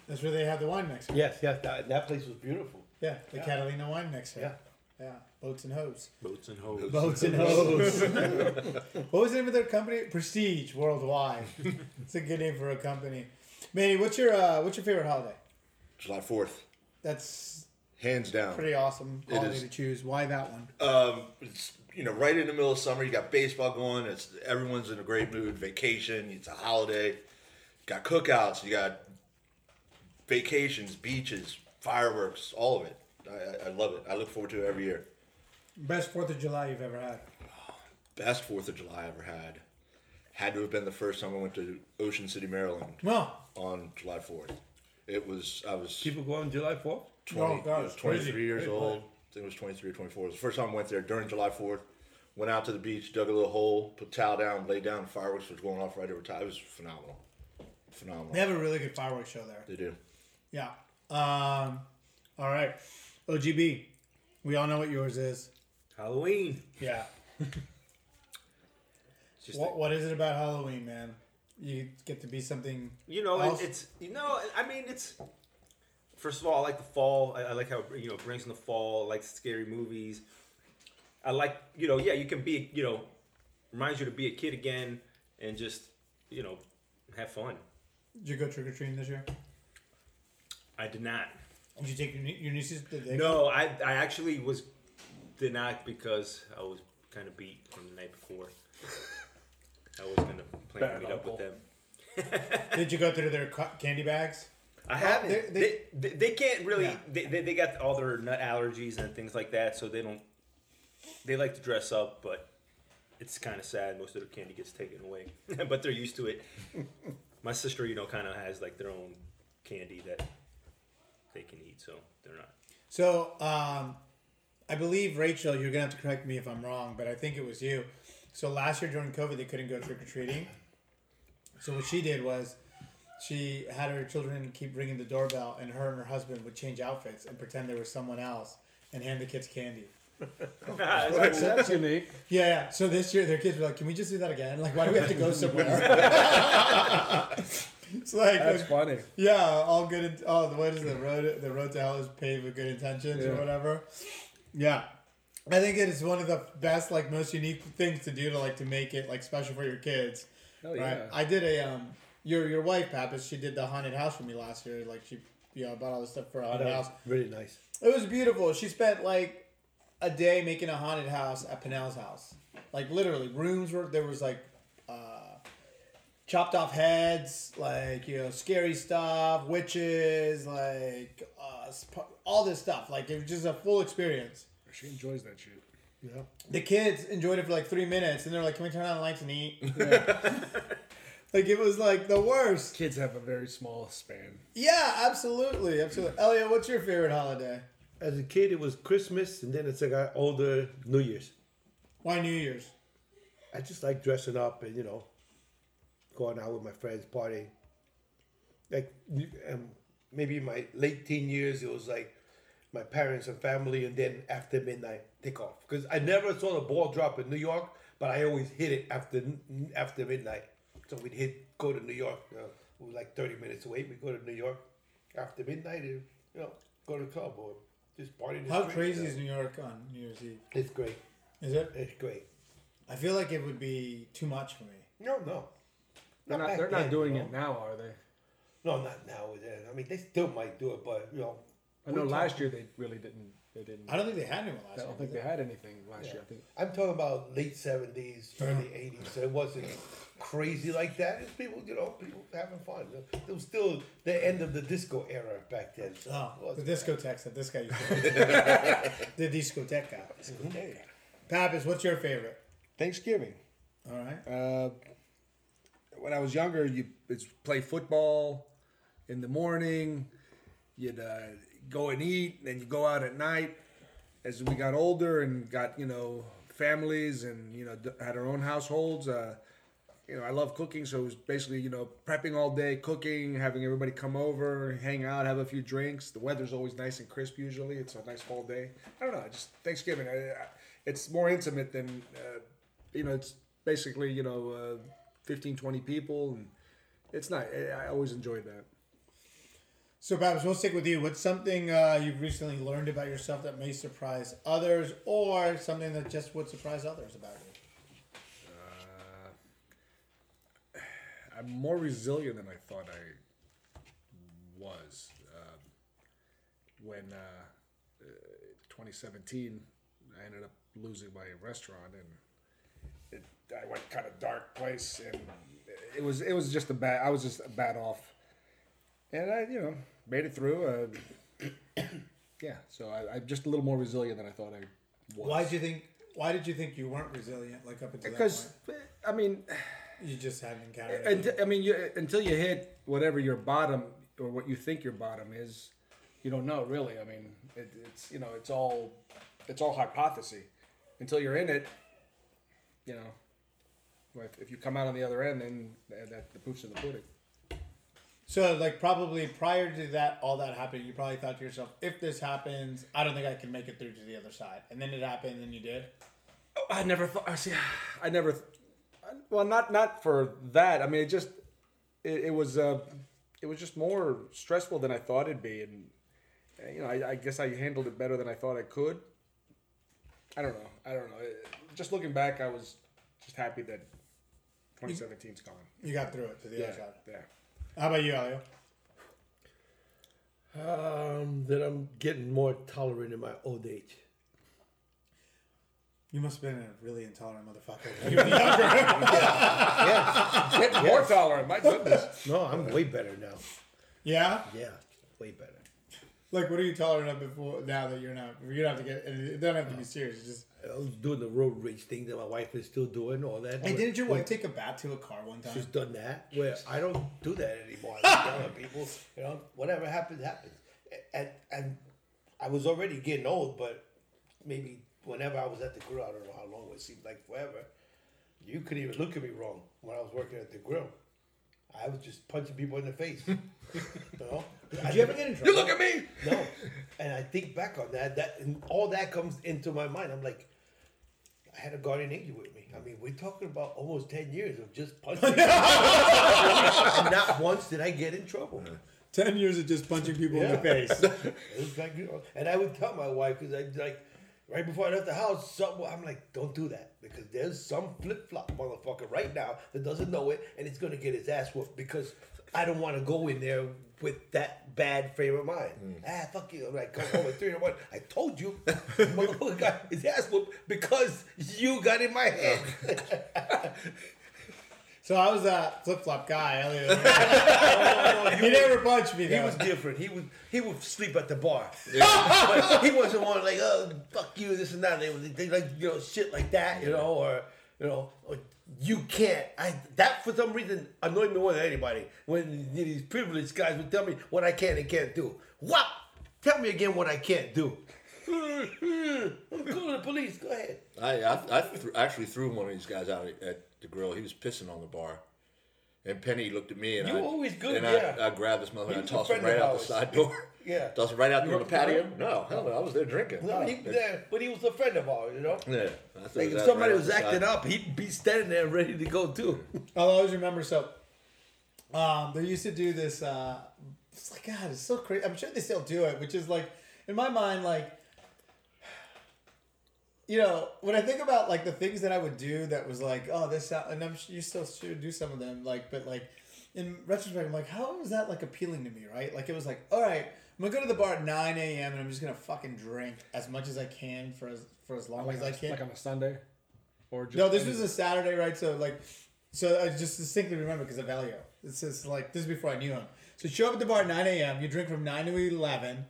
That's where they have the wine mixer. Yes, yes, that, that place was beautiful. Yeah, the Yeah. Catalina Wine Mixer. Yeah. Yeah, boats and hose. Boats and hose. Boats and hose. what was the name of their company? Prestige Worldwide. it's a good name for a company. Manny, what's your uh, what's your favorite holiday? July Fourth, That's hands down. pretty awesome It holiday is. to choose. Why that one? Um, it's you know right in the middle of summer. You got baseball going. It's everyone's in a great mood. Vacation. It's a holiday. You got cookouts. You got vacations, beaches, fireworks, all of it. I, I- I love it. I look forward to it every year. Best Fourth of July you've ever had. Best Fourth of July I ever had. Had to have been the first time I went to Ocean City, Maryland Well, on July Fourth. It was I was People go on July 4th? 20, Oh, God, I was it's crazy. 23 years Great old. I think it was 23 or 24. It was the first time I went there during July 4th. Went out to the beach, dug a little hole, put towel down, laid down. Fireworks was going off right over top. It was phenomenal. Phenomenal. they have a really good fireworks show there. They do. Yeah. Um. All right. OGB. We all know what yours is. Halloween. Yeah. Just What What is it about Halloween, man? You get to be something. You know, else? it's you know, I mean, it's first of all, I like the fall. I, I like how you know it brings in the fall. I like scary movies. I like you know, yeah, you can be you know, reminds you to be a kid again and just you know, have fun. Did you go trick or treating this year? I did not. Did you take your, nie- your nieces? Did they? No, I I actually was did not because I was kind of beat from the night before. I was gonna plan Bad to meet up with them. Did you go through their cu- candy bags? I haven't. they- They, they, they can't really. Yeah. They, they, they got all their nut allergies and things like that, so they don't. They like to dress up, but it's kind of sad. Most of their candy gets taken away, but they're used to it. My sister, you know, kind of has like their own candy that they can eat, so they're not. So, um, I believe Rachel, you're gonna have to correct me if I'm wrong, but I think it was you. So last year during COVID, they couldn't go trick or treating. So what she did was, she had her children keep ringing the doorbell, and her and her husband would change outfits and pretend they were someone else and hand the kids candy. That's, that's unique. Yeah, yeah. So this year, their kids were like, "Can we just do that again? Like, why do we have to go somewhere?" it's like, That's funny. yeah, all good. In, oh, the what is the road? The road to hell is paved with good intentions, or whatever. Yeah, I think it is one of the best, like, most unique things to do to like to make it like special for your kids. Oh right? yeah. I did a um, your your wife, Pappas. She did the haunted house for me last year. Like she, you know, bought all the stuff for a haunted house. Really nice. It was beautiful. She spent like a day making a haunted house at Pinnell's house. Like literally, rooms were there was like uh, chopped off heads, like you know, scary stuff, witches, like uh, all this stuff. Like it was just a full experience. She enjoys that shit. Yeah. The kids enjoyed it for like three minutes, and they're like, "Can we turn on the lights and eat?" like it was like the worst. Kids have a very small span. Yeah, absolutely, absolutely. Elio, what's your favorite holiday? As a kid, it was Christmas, and then as I got older, New Year's. Why New Year's? I just like dressing up and, you know, going out with my friends, partying. Like, um, maybe my late teen years, it was like my parents and family, and then after midnight, take off. Because I never saw the ball drop in New York, but I always hit it after after midnight. So we'd hit, go to New York. You know, we were like 30 minutes away. We go to New York after midnight and, you know, go to the club or just party. in the How street, crazy you know. is New York on New Year's Eve? It's great. Is it? It's great. I feel like it would be too much for me. No, no. They're not. back They're not doing you know. it now, are they? No, not now. Then. I mean, they still might do it, but you know, I know last talk- year they really didn't. They didn't. I don't think they had anyone last I year. don't think they had anything last year. I think. I'm talking about late seventies, early eighties. So it wasn't crazy like that. It's people, you know, people having fun. It was still the end of the disco era back then. So Oh, it the wasn't discotheques that this guy used to The discoteca. bad. Pappas, what's your favorite? Thanksgiving. All right. Uh, when I was younger, you it's play football in the morning. You'd uh, go and eat, and you go out at night. As we got older and got you know families and you know had our own households, uh, you know I love cooking, so it was basically you know prepping all day, cooking, having everybody come over, hang out, have a few drinks. The weather's always nice and crisp. Usually, it's a nice fall day. I don't know, just Thanksgiving. I, I, it's more intimate than uh, you know. It's basically you know uh, 15, 20 people, and it's not. I I always enjoyed that. So, Babs, we'll stick with you. What's something uh, you've recently learned about yourself that may surprise others, or something that just would surprise others about you? I'm more resilient than I thought I was. Um, when uh, uh, 2017, I ended up losing my restaurant, and it, I went kind of dark place, and it was it was just a bad. I was just a bad off, and I you know made it through. Uh, yeah, so I, I'm just a little more resilient than I thought I was. Why did you think? Why did you think you weren't resilient? Like up until Because I mean. You just haven't encountered. Uh, and, it. I mean, you, uh, until you hit whatever your bottom or what you think your bottom is, you don't know really. I mean, it, it's you know, it's all it's all hypothesis until you're in it. You know, if, if you come out on the other end, then that, that the proof's in the pudding. So, like, probably prior to that, all that happened, you probably thought to yourself, if this happens, I don't think I can make it through to the other side. And then it happened, and you did. Oh, I never thought. I see. I never. Th- Well, not not for that. I mean, it just it, it was uh, it was just more stressful than I thought it'd be, and uh, you know, I, I guess I handled it better than I thought I could. I don't know. I don't know. It- just looking back, I was just happy that 2017's gone. You got through it to the Yeah, other side. yeah. How about you, Elio? Um, that I'm getting more tolerant in my old age. You must have been a really intolerant motherfucker. Getting more tolerant. My goodness. No, I'm way better now. yeah? Yeah, way better. Like, what are you tolerant of before now that you're not? You don't have to get. It doesn't have to be serious. It's just. I was doing the road rage thing that my wife is still doing, all that. Hey, didn't your When- wife take a bat to a car one time? She's done that. Where I don't do that anymore. I'm telling people, you know, whatever happens, happens. And and I was already getting old, but maybe whenever I was at the grill, I don't know how long it seemed like forever. You couldn't even look at me wrong when I was working at the grill. I was just punching people in the face. you know? Did you ever get in trouble? You look at me. No. And I think back on that, that and all that comes into my mind. I'm like, I had a guardian angel with me. I mean, we're talking about almost 10 years of just punching. and not once did I get in trouble. Ten years of just punching people in the face. It was like, you know, and I would tell my wife, because I'd like, right before I left the house, some, I'm like, don't do that. Because there's some flip flop motherfucker right now that doesn't know it, and it's going to get his ass whooped because I don't want to go in there with that bad frame of mind. Ah, fuck you. I'm like, come home at three in the morning. I told you, motherfucker got his ass whooped because you got in my head. So I was that flip flop guy. Elio. he never punched me He was different. He would he would sleep at the bar. he wasn't one like oh fuck you this and that. They, they like you know shit like that you know or you know or, you can't. I that for some reason annoyed me more than anybody when these privileged guys would tell me what I can and can't do. What? Tell me again what I can't do. I'm calling the police. Go ahead. I I, I th- actually threw one of these guys out at, at the grill. He was pissing on the bar, and Penny looked at me and You I always good, and yeah. I, I grabbed this motherfucker and I tossed him right out the side door. Yeah. tossed him right out You there on the were- patio. No, hell no, I was there drinking. No, he was there, but he was a friend of ours. You know. Yeah, I Like if somebody right was acting side. up, he'd be standing there ready to go too. I'll always remember. So, um, they used to do this. Uh, it's like God, it's so crazy. I'm sure they still do it, which is like, in my mind, like, you know, when I think about like the things that I would do, that was like, oh, this, sound- and I'm you still should do some of them, like, but like, in retrospect, I'm like, how is that like appealing to me, right? Like, it was like, all right, I'm gonna go to the bar at 9 a.m. and I'm just gonna fucking drink as much as I can for as for as long Like, as I can. like on a Sunday, or just No, this was a Saturday, right? So like, so I just distinctly remember because of Elio. It's just like this is before I knew him. So show up at the bar at nine a.m. You drink from nine to eleven,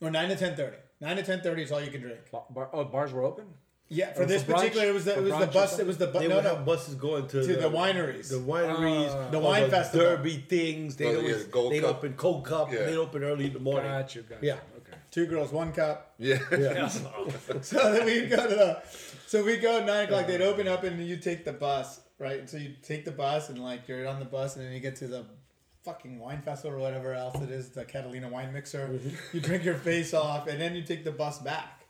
or nine to ten thirty. Nine to ten thirty is all you can drink. Bar, bar, oh, bars were open. Yeah, for Or this for brunch? particular, it was the, For it was the bus. It something? was the bu- They no would no have buses going to, to the wineries. The wineries, Ah. The or wine festival. derby things. They Oh, always Gold they'd open Cold Cup. Yeah. They'd open early in the morning. Got you. Got Yeah. Okay. two girls, one cup. Yeah. So then we go to the, so we go at nine o'clock. They'd open up and you take the bus, right? So you take the bus and like you're on the bus and then you get to the fucking wine festival or whatever else it is, the Catalina wine mixer. You drink your face off and then you take the bus back.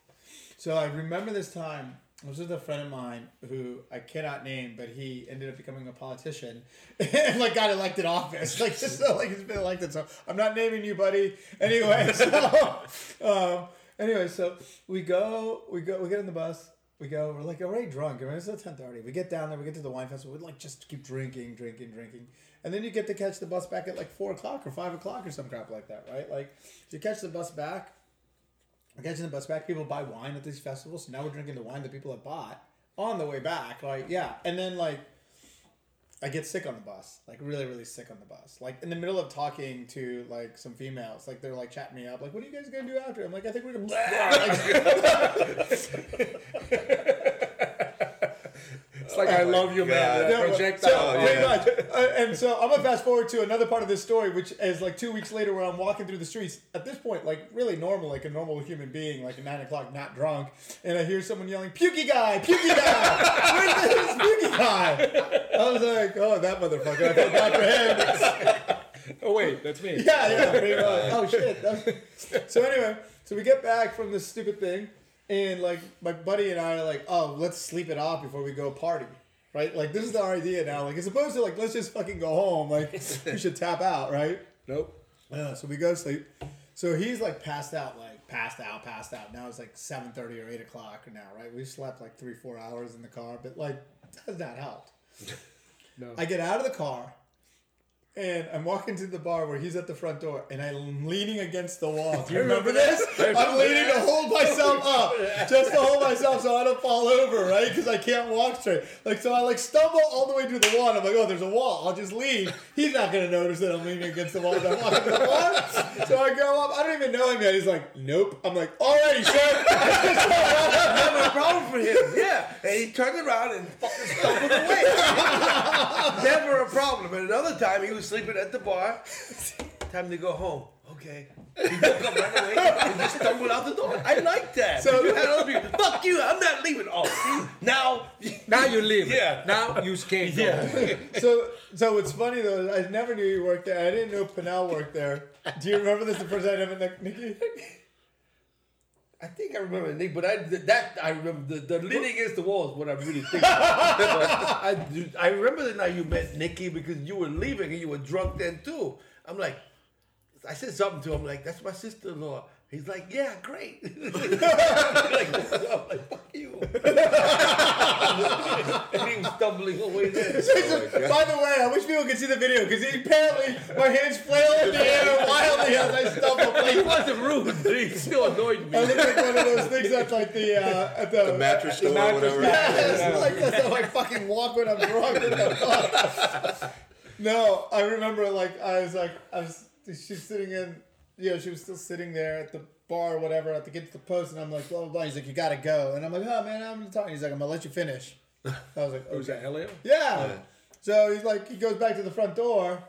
So I remember this time. I was with a friend of mine who I cannot name, but he ended up becoming a politician and like got elected office. Like just so, like he's been elected. So I'm not naming you, buddy. Anyway, so um, anyway, so we go, we go, we get in the bus. We go. We're like already drunk. I mean, it's ten thirty. We get down there. We get to the wine festival. We like just keep drinking, drinking, drinking, and then you get to catch the bus back at like four o'clock or five o'clock or some crap like that, right? Like you catch the bus back. Catching the bus back. People buy wine at these festivals. So now we're drinking the wine that people have bought on the way back. Like yeah, and then like I get sick on the bus, like really, really sick on the bus. Like in the middle of talking to like some females, like they're like chatting me up, like, "What are you guys gonna do after?" I'm like, "I think we're gonna." It's like I love you, man. God. Yeah, but- projectile. So, Oh, pretty yeah. much. Uh, and so I'm gonna fast forward to another part of this story, which is like two weeks later, where I'm walking through the streets. At this point, like really normal, like a normal human being, like at nine o'clock, not drunk, and I hear someone yelling, "Pukey guy, pukey guy, where's this pukey guy?" I was like, "Oh, that motherfucker! I felt bad for him." Oh wait, that's me. Yeah, yeah, pretty much. Oh shit. That's- So anyway, so we get back from this stupid thing, and like my buddy and I are like, oh, let's sleep it off before we go party, right? Like this is our idea now. Like as opposed to like let's just fucking go home. Like we should tap out, right? Nope. Yeah. So we go to sleep. So he's like passed out, like passed out, passed out. Now it's like seven thirty or eight o'clock now, right? We slept like three, four hours in the car, but like has not helped. No. I get out of the car and I'm walking to the bar where he's at the front door and I'm leaning against the wall. Do you remember this? I'm leaning to hold myself up just to hold myself so I don't fall over, right? Because I can't walk straight. Like, so I like stumble all the way to the wall and I'm like, oh, there's a wall. I'll just lean. He's not going to notice that I'm leaning against the wall I'm walking the bar. So I go up. I don't even know him yet. He's like, nope. I'm like, alrighty, sir. Never a problem for him. Yeah. And he turned around and fucking stumbled away. Never a problem. And another time he was sleeping at the bar. Time to go home. Okay. He woke up right away and just stumbled out the door. I like that. So- So you had other people. Fuck you. I'm not leaving. Oh, see? Now. Now you leave. Yeah. Now you can't go. Yeah. So, so what's funny though, I never knew you worked there. I didn't know Pinnell worked there. Do you remember this the first time I ever met Nikki? I think I remember Nick, but I that I remember the, the leaning against the wall is what I really think. I I remember the night you met Nikki because you were leaving and you were drunk then too. I'm like, I said something to him like, "That's my sister-in-law." He's like, "Yeah, great." like, I'm like, "Fuck you." and he was stumbling away there. By the way, I wish people could see the video because apparently my hands flail in the air wildly as I stumble. He wasn't rude, but he still annoyed me. I look like one of those things that's like the uh, at the, The mattress store or mattress whatever. Yes, like that's how I fucking walk when I'm drunk. What the? No, I remember like I was like I was she's sitting in you know, she was still sitting there at the bar or whatever at the get to the post and I'm like, blah blah blah. He's like, You gotta go and I'm like, Oh man, I'm talking. He's like, I'm gonna let you finish. I was like, oh, Was that Elio? Oh, yeah. So he's like, he goes back to the front door,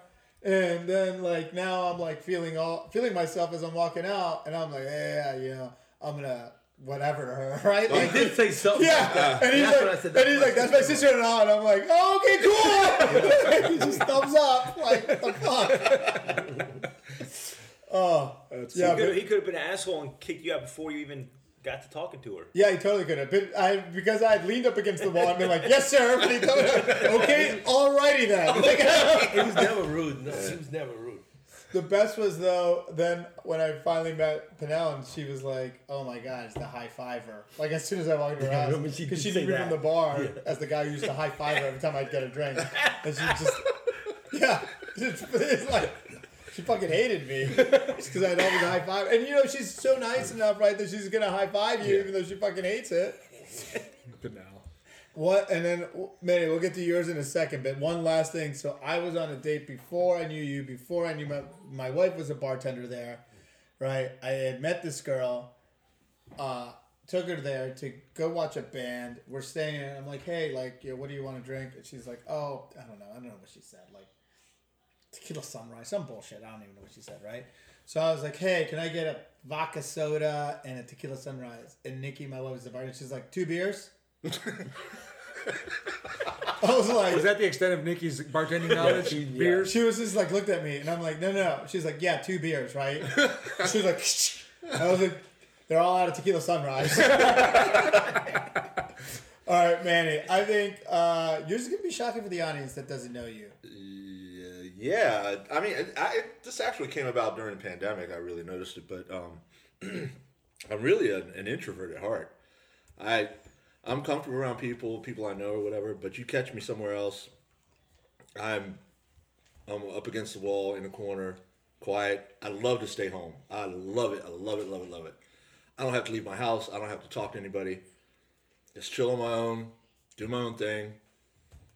and then like now I'm like feeling all feeling myself as I'm walking out, and I'm like, yeah, you know, I'm gonna whatever to her, right? Oh, he Like, did say something. yeah. And he's That's I like, said, and he's like, that's my sister-in-law, and I'm like, oh, okay, cool. he just thumbs up, like, what the fuck? Oh, yeah, he could but, he could have been an asshole and kicked you out before you even got to talking to her. yeah, he totally could have. But I because I had leaned up against the wall and been like, yes, sir. But he told me, okay, alrighty then. He was never rude. No, he was never rude. The best was though then when I finally met Pinnell and she was like, "Oh my god, it's the high fiver!" Like as soon as I walked into her house, remember she she say knew me from the that. bar as the guy who used to high five her every time I'd get a drink, and she just yeah, it's, it's like she fucking hated me because I'd always high five, and you know she's so nice enough, right, that she's gonna high five you even though she fucking hates it. But now. What and then Manny, we'll get to yours in a second. But one last thing. So I was on a date before I knew you. Before I knew my my wife was a bartender there, right? I had met this girl. Uh, took her there to go watch a band. We're staying. And I'm like, hey, like, you know, what do you want to drink? And she's like, oh, I don't know. I don't know what she said. Like tequila sunrise, some bullshit. I don't even know what she said, right? So I was like, hey, can I get a vodka soda and a tequila sunrise. And Nikki, my wife, is the bartender. She's like, two beers. I was like, Was that the extent of Nikki's bartending knowledge? she- Beers? She was just like looked at me, and I'm like, no, no, no. She's like, yeah, two beers, right? She was like, I was like, they're all out of tequila sunrise. all right, Manny. I think uh, yours is gonna be shocking for the audience that doesn't know you. Yeah. I mean, I, this actually came about during the pandemic. I really noticed it, but um, I'm really an, an introvert at heart. I I'm comfortable around people, people I know or whatever. But you catch me somewhere else, I'm I'm up against the wall in a corner, quiet. I love to stay home. I love it. I love it. Love it. Love it. I don't have to leave my house. I don't have to talk to anybody. Just chill on my own, do my own thing,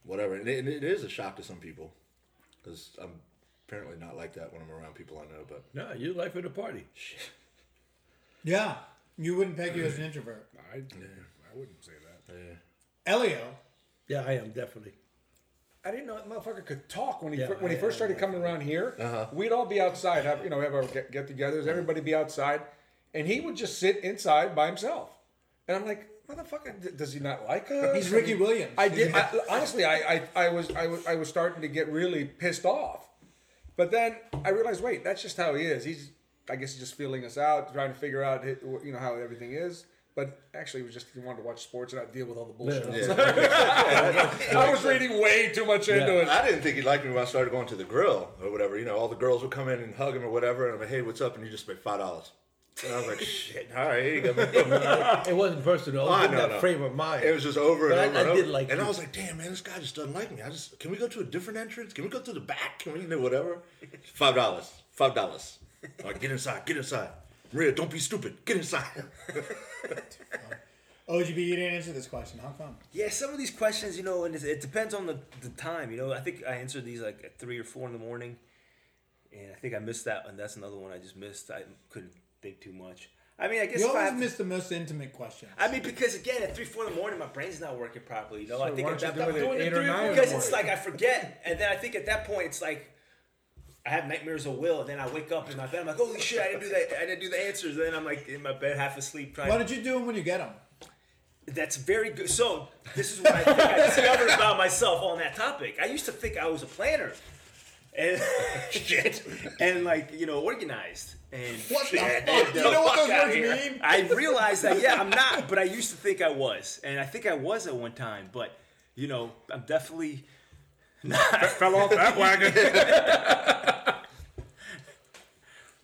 whatever. And it, and it is a shock to some people because I'm apparently not like that when I'm around people I know. But No, you life of the party. Yeah, you wouldn't peg you as an introvert. I, I wouldn't say that. Yeah. Elio, Yeah, I am definitely. I didn't know that motherfucker could talk when he Yeah, fir- when he I- first started coming around here. Uh-huh. We'd all be outside, have you know, have our get, get-togethers. Everybody be outside, and he would just sit inside by himself. And I'm like, motherfucker, does he not like us? he's Ricky Williams. I did I, honestly. I, I I was I was I was starting to get really pissed off, but then I realized, wait, that's just how he is. He's I guess he's just feeling us out, trying to figure out you know how everything is. But actually, it was just he wanted to watch sports and not deal with all the bullshit. I was reading way too much into it. I didn't think he liked me when I started going to the grill or whatever. You know, all the girls would come in and hug him or whatever, and I'm like, "Hey, what's up?" And you just pay five dollars. And I was like, "Shit, all right, here you go." It wasn't personal. It oh, was in know, that no. frame of mind. It was just over But and I- over I and over. did like and I was like, "Damn, man, this guy just doesn't like me. I just can we go to a different entrance? Can we go to the back? Can we do whatever?" Five dollars. Five dollars. All right, get inside. Get inside. Maria, don't be stupid. Get inside. OGB, you didn't answer this question. How come? Yeah, some of these questions, you know, and it, it depends on the, the time. You know, I think I answered these like at three or four in the morning, and I think I missed that one. That's another one I just missed. I couldn't think too much. I mean, I guess You always miss the most intimate question. I mean, because again, at three, four in the morning, my brain's not working properly. You know, I think at that, it doing eight or nine because it's like I forget, and then I think at that point it's like I have nightmares of will, and then I wake up in my bed. I'm like, holy shit, I didn't do that. I didn't do the answers. And then I'm like in my bed, half asleep, trying. Why don't you do them when you get them? That's very good. So this is what I think I discovered about myself on that topic. I used to think I was a planner, and shit, and like you know, organized. And What the shit, fuck? and You know what those words here. mean? I realized that yeah, I'm not, but I used to think I was, and I think I was at one time. But you know, I'm definitely not. Fell off that wagon.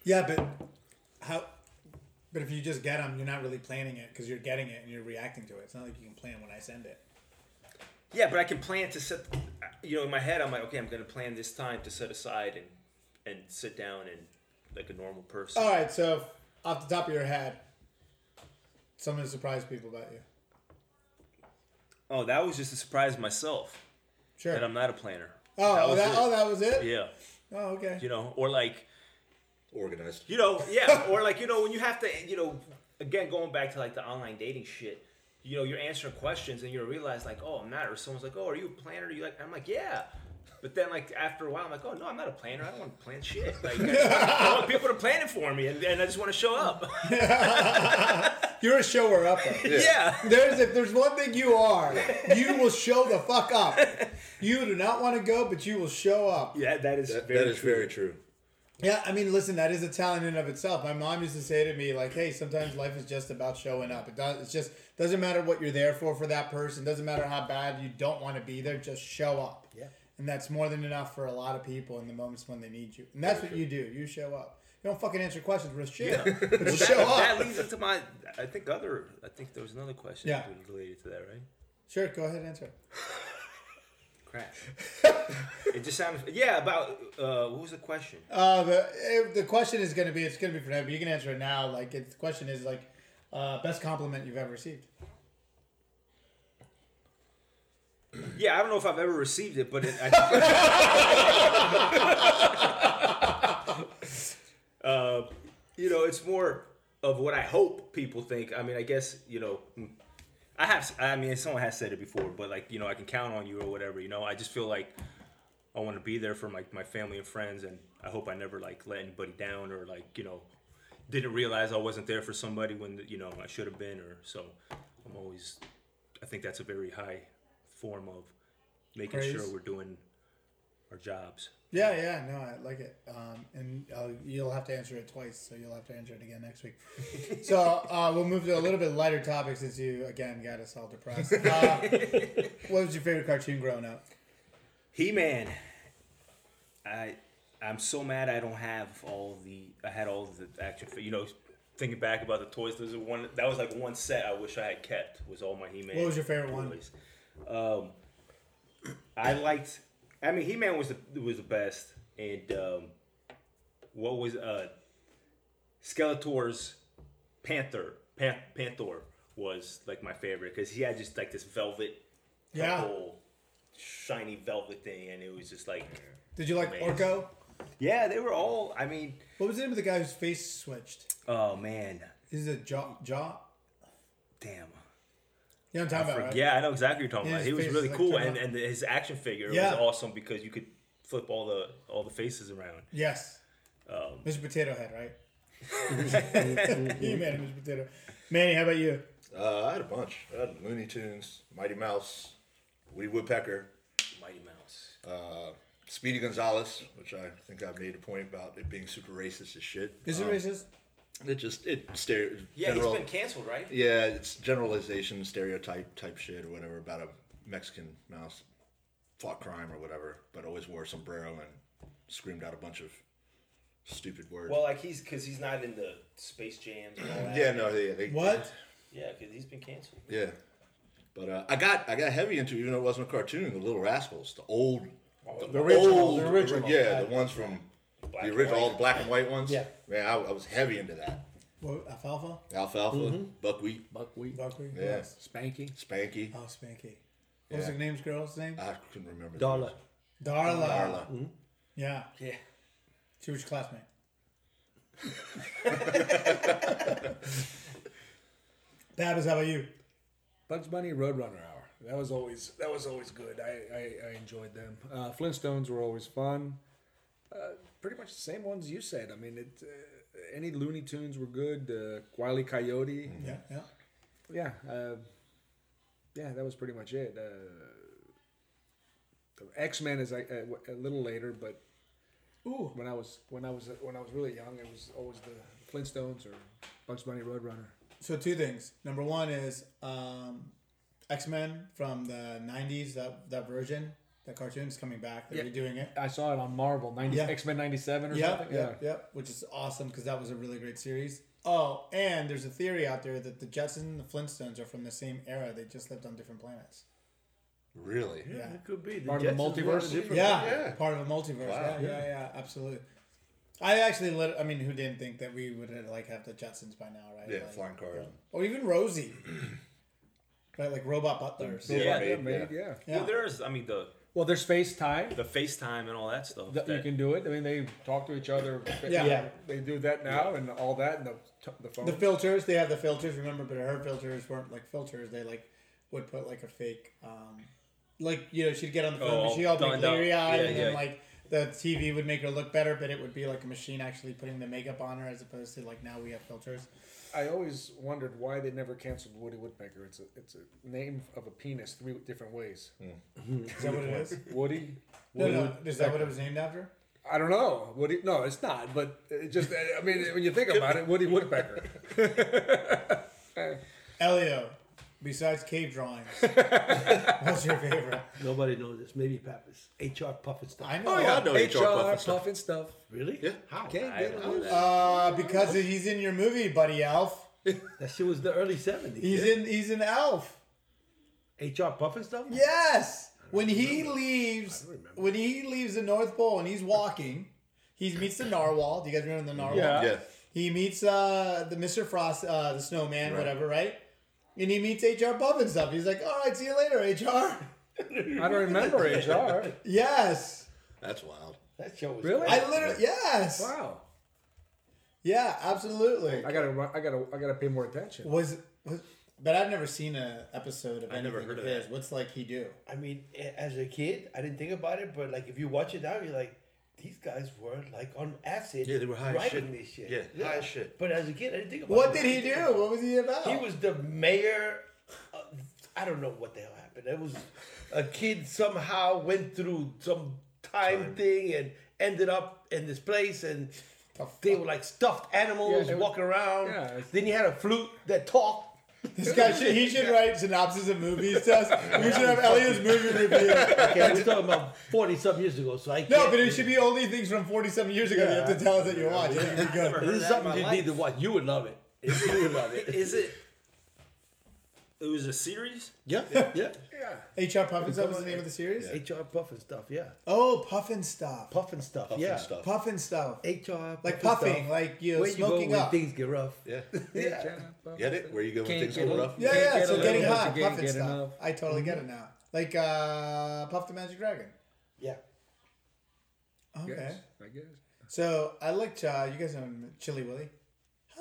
Yeah, but how? But if you just get them, you're not really planning it because you're getting it and you're reacting to it. It's not like you can plan when I send it. Yeah, but I can plan to set. You know, in my head, I'm like, okay, I'm gonna plan this time to set aside and and sit down and like a normal person. All right, so off the top of your head, something to surprise people about you. Oh, that was just a surprise myself Sure. that I'm not a planner. oh, that, was that it. oh, that was it. Yeah, Oh, okay. you know, or like, Organized. you know, yeah, or like, you know, when you have to, you know, again, going back to like the online dating shit, you know, you're answering questions and you realize like, oh, I'm not, or someone's like, oh, are you a planner? Are You like, I'm like, yeah. But then, like after a while, I'm like, "Oh no, I'm not a planner. I don't want to plan shit. Like, I, just want, I want people to plan it for me, and, and I just want to show up." You're a shower upper. yeah. There's if there's one thing you are, you will show the fuck up. You do not want to go, but you will show up. Yeah, that is That, very that is true. very true. Yeah, I mean, listen, that is a talent in of itself. My mom used to say to me, like, "Hey, sometimes life is just about showing up. It does. It's just doesn't matter what you're there for for that person. Doesn't matter how bad you don't want to be there. Just show up. Yeah. And that's more than enough for a lot of people in the moments when they need you. And that's what you do. You show up. You don't fucking answer questions with shit, but you Well, show that, up. that leads into my. I think other. I think there was another question Yeah. related to that, right? Sure, go ahead and answer. Crap. it just sounded. Yeah, about. Uh, what was the question? Uh, the the question is gonna be it's gonna be for them, but you can answer it now. Like, it's, the question is like, uh, best compliment you've ever received. Yeah, I don't know if I've ever received it, but it, I, uh, you know, it's more of what I hope people think. I mean, I guess you know, I have. I mean, someone has said it before, but like you know, I can count on you or whatever. You know, I just feel like I want to be there for my my family and friends, and I hope I never like let anybody down or like you know didn't realize I wasn't there for somebody when you know I should have been, or so. I'm always. I think that's a very high form of making Praise. sure we're doing our jobs. Yeah, yeah, no, I like it. Um, and uh, you'll have to answer it twice, so you'll have to answer it again next week. so uh, we'll move to a little bit lighter topic since you again got us all depressed. Uh, what was your favorite cartoon growing up? He Man. I I'm so mad I don't have all the I had all the action you know thinking back about the toys there's one that was like one set I wish I had kept was all my He Man. What was your favorite one? toys. Um, I liked. I mean, He Man was the was the best, and um, what was uh, Skeletor's Panthor Pan- Panthor was like my favorite because he had just like this velvet, Yeah. purple, shiny velvet thing, and it was just like, Did you like Amazing. Orko? yeah, they were all. I mean, What was the name of the guy whose face switched? oh man, Is it Jaw? Jaw? damn. You know what I'm talking about, right? Yeah, I know exactly what you're talking Yeah, about. He was really like, cool, and, and his action figure Yeah. was awesome because you could flip all the all the faces around. Yes. Um, Mr. Potato Head, right? you made him Mr. Potato. Manny, how about you? Uh, I had a bunch. I had Looney Tunes, Mighty Mouse, Woody Woodpecker, Mighty Mouse. uh, Speedy Gonzales, which I think I've made a point about it being super racist as shit. Is it Um, racist? It just it stereo. Yeah, general, he's been canceled, right? Yeah, it's generalization, stereotype type shit or whatever about a Mexican mouse fought crime or whatever, but always wore a sombrero and screamed out a bunch of stupid words. Well, like he's because he's not in the Space Jams and all that. yeah, no, they, they What? Yeah, because he's been canceled. Yeah, but uh, I got I got heavy into even though it wasn't a cartoon. The Little Rascals, the old, the original, old, the original. yeah, the ones from Black the original, all the black and white ones. Yeah. Man, I, I was heavy into that. What, alfalfa? Alfalfa, buckwheat, Buckwheat. Buckwheat? Yeah. Yes. Spanky. Spanky. Oh, Spanky. What was Yeah. the name's girl's name? I couldn't remember. the Dollar. names. Darla. Darla. Yeah. Yeah. She was your classmate. Babs, how about you? Bugs Bunny Roadrunner Hour. That was always that was always good. I, I, I enjoyed them. Uh, Flintstones were always fun. Uh, pretty much the same ones you said. I mean, it. Uh, any Looney Tunes were good. Uh, Wile E. Coyote. Yeah, yeah. Yeah. Uh, yeah, that was pretty much it. Uh, X Men is like a, a little later, but Ooh. when I was when I was when I was really young, it was always the Flintstones or Bugs Bunny Roadrunner. So two things. Number one is um, X Men from the '90s. That that version, that cartoon is coming back. They're Yeah. redoing it. I saw it on Marvel, 90, Yeah. X Men '97 or Yep, something. yep, yep. Which is awesome because that was a really great series. Oh, and there's a theory out there that the Jetsons and the Flintstones are from the same era. They just lived on different planets. Really? Yeah, Yeah. it could be. Part of the Jetsons were multiverse? a different- Yeah, Yeah. part of a multiverse. Wow. Yeah, yeah, yeah, absolutely. I actually, lit, I mean, who didn't think that we would uh, like have the Jetsons by now, right? Yeah, Like, flying cars. or even Rosie, right? Like robot butlers. Yeah, yeah, yeah. made, yeah. Yeah. Well, there's, I mean, the Well, there's FaceTime. the FaceTime and all that stuff. that you can do it. I mean, they talk to each other. Yeah. Yeah. They do that now and all that and the, the phone. The filters, they have the filters. Remember, but her filters weren't like filters. They like would put like a fake, um, like you know, she'd get on the phone, Oh, and she all done like eyed, Yeah, and then like the TV would make her look better, but it would be like a machine actually putting the makeup on her, as opposed to like now we have filters. I always wondered why they never canceled Woody Woodpecker. It's a it's a name of a penis three different ways. Is that what it is? Woody. No, Woody no. Woodpecker. Is that what it was named after? I don't know. Woody. No, it's not. But it just. I mean, when you think about it, Woody Woodpecker. Elio, besides cave drawings, what's your favorite? Nobody knows this. Maybe Pappas. HR Pufnstuf. I know. Oh, yeah, I know HR HR Pufnstuf. Puffin stuff. Really? Yeah. How? Can't I get don't know that. Uh, because he's in your movie, Buddy Elf. That shit was the early 70s. He's yeah? in. He's an elf. HR Pufnstuf? Yes. When he leaves, when he leaves the North Pole and he's walking, he meets the narwhal. Do you guys remember the narwhal? Yeah. Yeah. He meets uh, the Mr. Frost, uh, the snowman, Right. whatever, right? And he meets HR Pufnstuf. He's like, "All right, see you later, HR." I don't remember HR. Yes, That's wild. That show was Really? I literally yes, Wow. yeah, absolutely. I gotta. I gotta. I gotta pay more attention. Was, was but I've never seen an episode of I never anything heard of of his. that. What's like he do? I mean, as a kid, I didn't think about it, but like if you watch it now, you're like, these guys were like on acid. Yeah, they were high writing shit. this shit. Yeah, high shit. But as a kid, I didn't think about What it. did he do? What was he about? He was the mayor. Of, I don't know what the hell happened. It was a kid somehow went through some time, thing and ended up in this place and. They were like stuffed animals Yeah, they were- walking around. Yeah, Then he had a flute that talked. This guy should he should write synopsis of movies to us. We should have Elio's movie review. Okay, we're talking about forty something years ago, so I No, can't- but it should be only things from forty seven years ago that you have to tell us that you watch. I it'd be good. This is something you need to watch. You would love it. You would love it. Is it? It was a series. Yeah, yeah. Yeah. HR Pufnstuf was the name of the series? HR Pufnstuf. Yeah, Oh, Puffin Stuff. Puffin stuff. Puffin yeah, stuff. Puffin Stuff. HR Like puffin puffing, stuff. like you're Where you go smoking when up. things get rough. Yeah. Yeah. Get it? Where you go when Can't things get go it. rough? Yeah, Can't yeah, get so enough, getting hot, can't Puffin get Stuff. enough. I totally get it now. Like uh Puff the Magic Dragon. Yeah. Okay. Guess, I guess. So I liked uh you guys know Chilly Willy.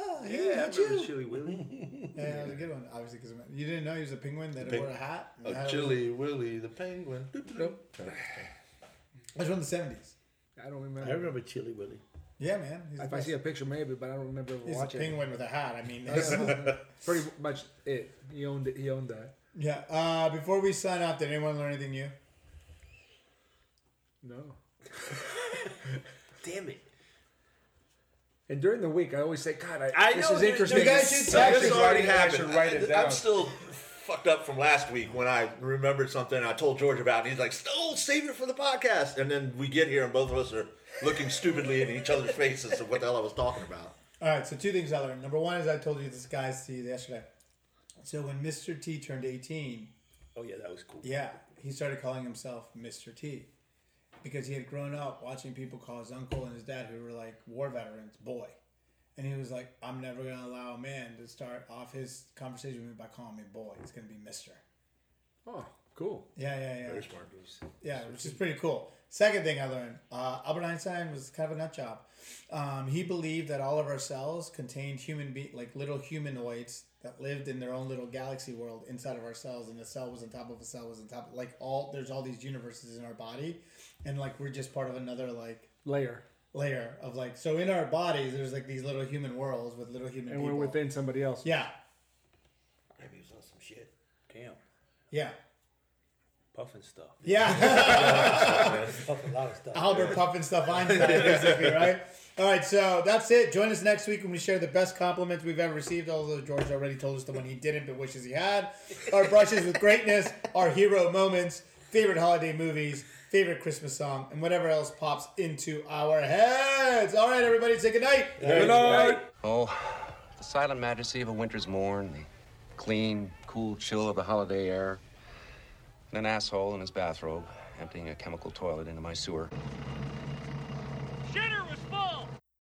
Hi, Yeah, I remember you. Chilly Willy. Yeah, that was a good one. Obviously, because you didn't know he was a penguin that Peng- wore a hat. Oh, had a- Chilly Willy the penguin. Nope. That was from the seventies. I don't remember. I remember Chilly Willy. Yeah, man. He's, If I see a picture, maybe, but I don't remember ever He's a watching. it. penguin with a hat. I mean, that's, Pretty much it. He owned it. He owned that. yeah. Uh, before we sign off, did anyone learn anything new? No. Damn it. And during the week, I always say, God, I, I this know, is interesting. you guys should Something's text- This already I happened. should write it I, down. am still fucked up from last week when I remembered something I told George about, and he's like, "Oh, save it for the podcast." And then we get here, and both of us are looking stupidly in each other's faces of what the hell I was talking about. All right, so two things I learned. Number one is I told you this guys to you yesterday. So when Mr. T turned 18, Oh yeah, that was cool. yeah, he started calling himself Mr. T because he had grown up watching people call his uncle and his dad, who were like war veterans, boy. And he was like, I'm never going to allow a man to start off his conversation with me by calling me boy. It's going to be Mr. Oh, cool. Yeah, yeah, yeah. Very smart. Yeah, which is pretty cool. Second thing I learned, uh, Albert Einstein was kind of a nut job. Um, he believed that all of our cells contained human be- like little humanoids that lived in their own little galaxy world inside of our cells, and the cell was on top of a cell was on top. Of, like all there's all these universes in our body, and like we're just part of another like Layer. layer of like so in our bodies there's like these little human worlds with little human And people. we're within somebody else. Yeah, Maybe he was on some shit. Damn. yeah, Puffing stuff. yeah. Puff a lot of stuff. Albert Puffin stuff Einstein, basically, right? All right, so that's it. Join us next week when we share the best compliments we've ever received. Although George already told us the one he didn't, but wishes he had. Our brushes with greatness, our hero moments, favorite holiday movies, favorite Christmas song, and whatever else pops into our heads. All right, everybody, say good night. Good night. Oh, the silent majesty of a winter's morn, the clean, cool chill of the holiday air, and an asshole in his bathrobe emptying a chemical toilet into my sewer. General!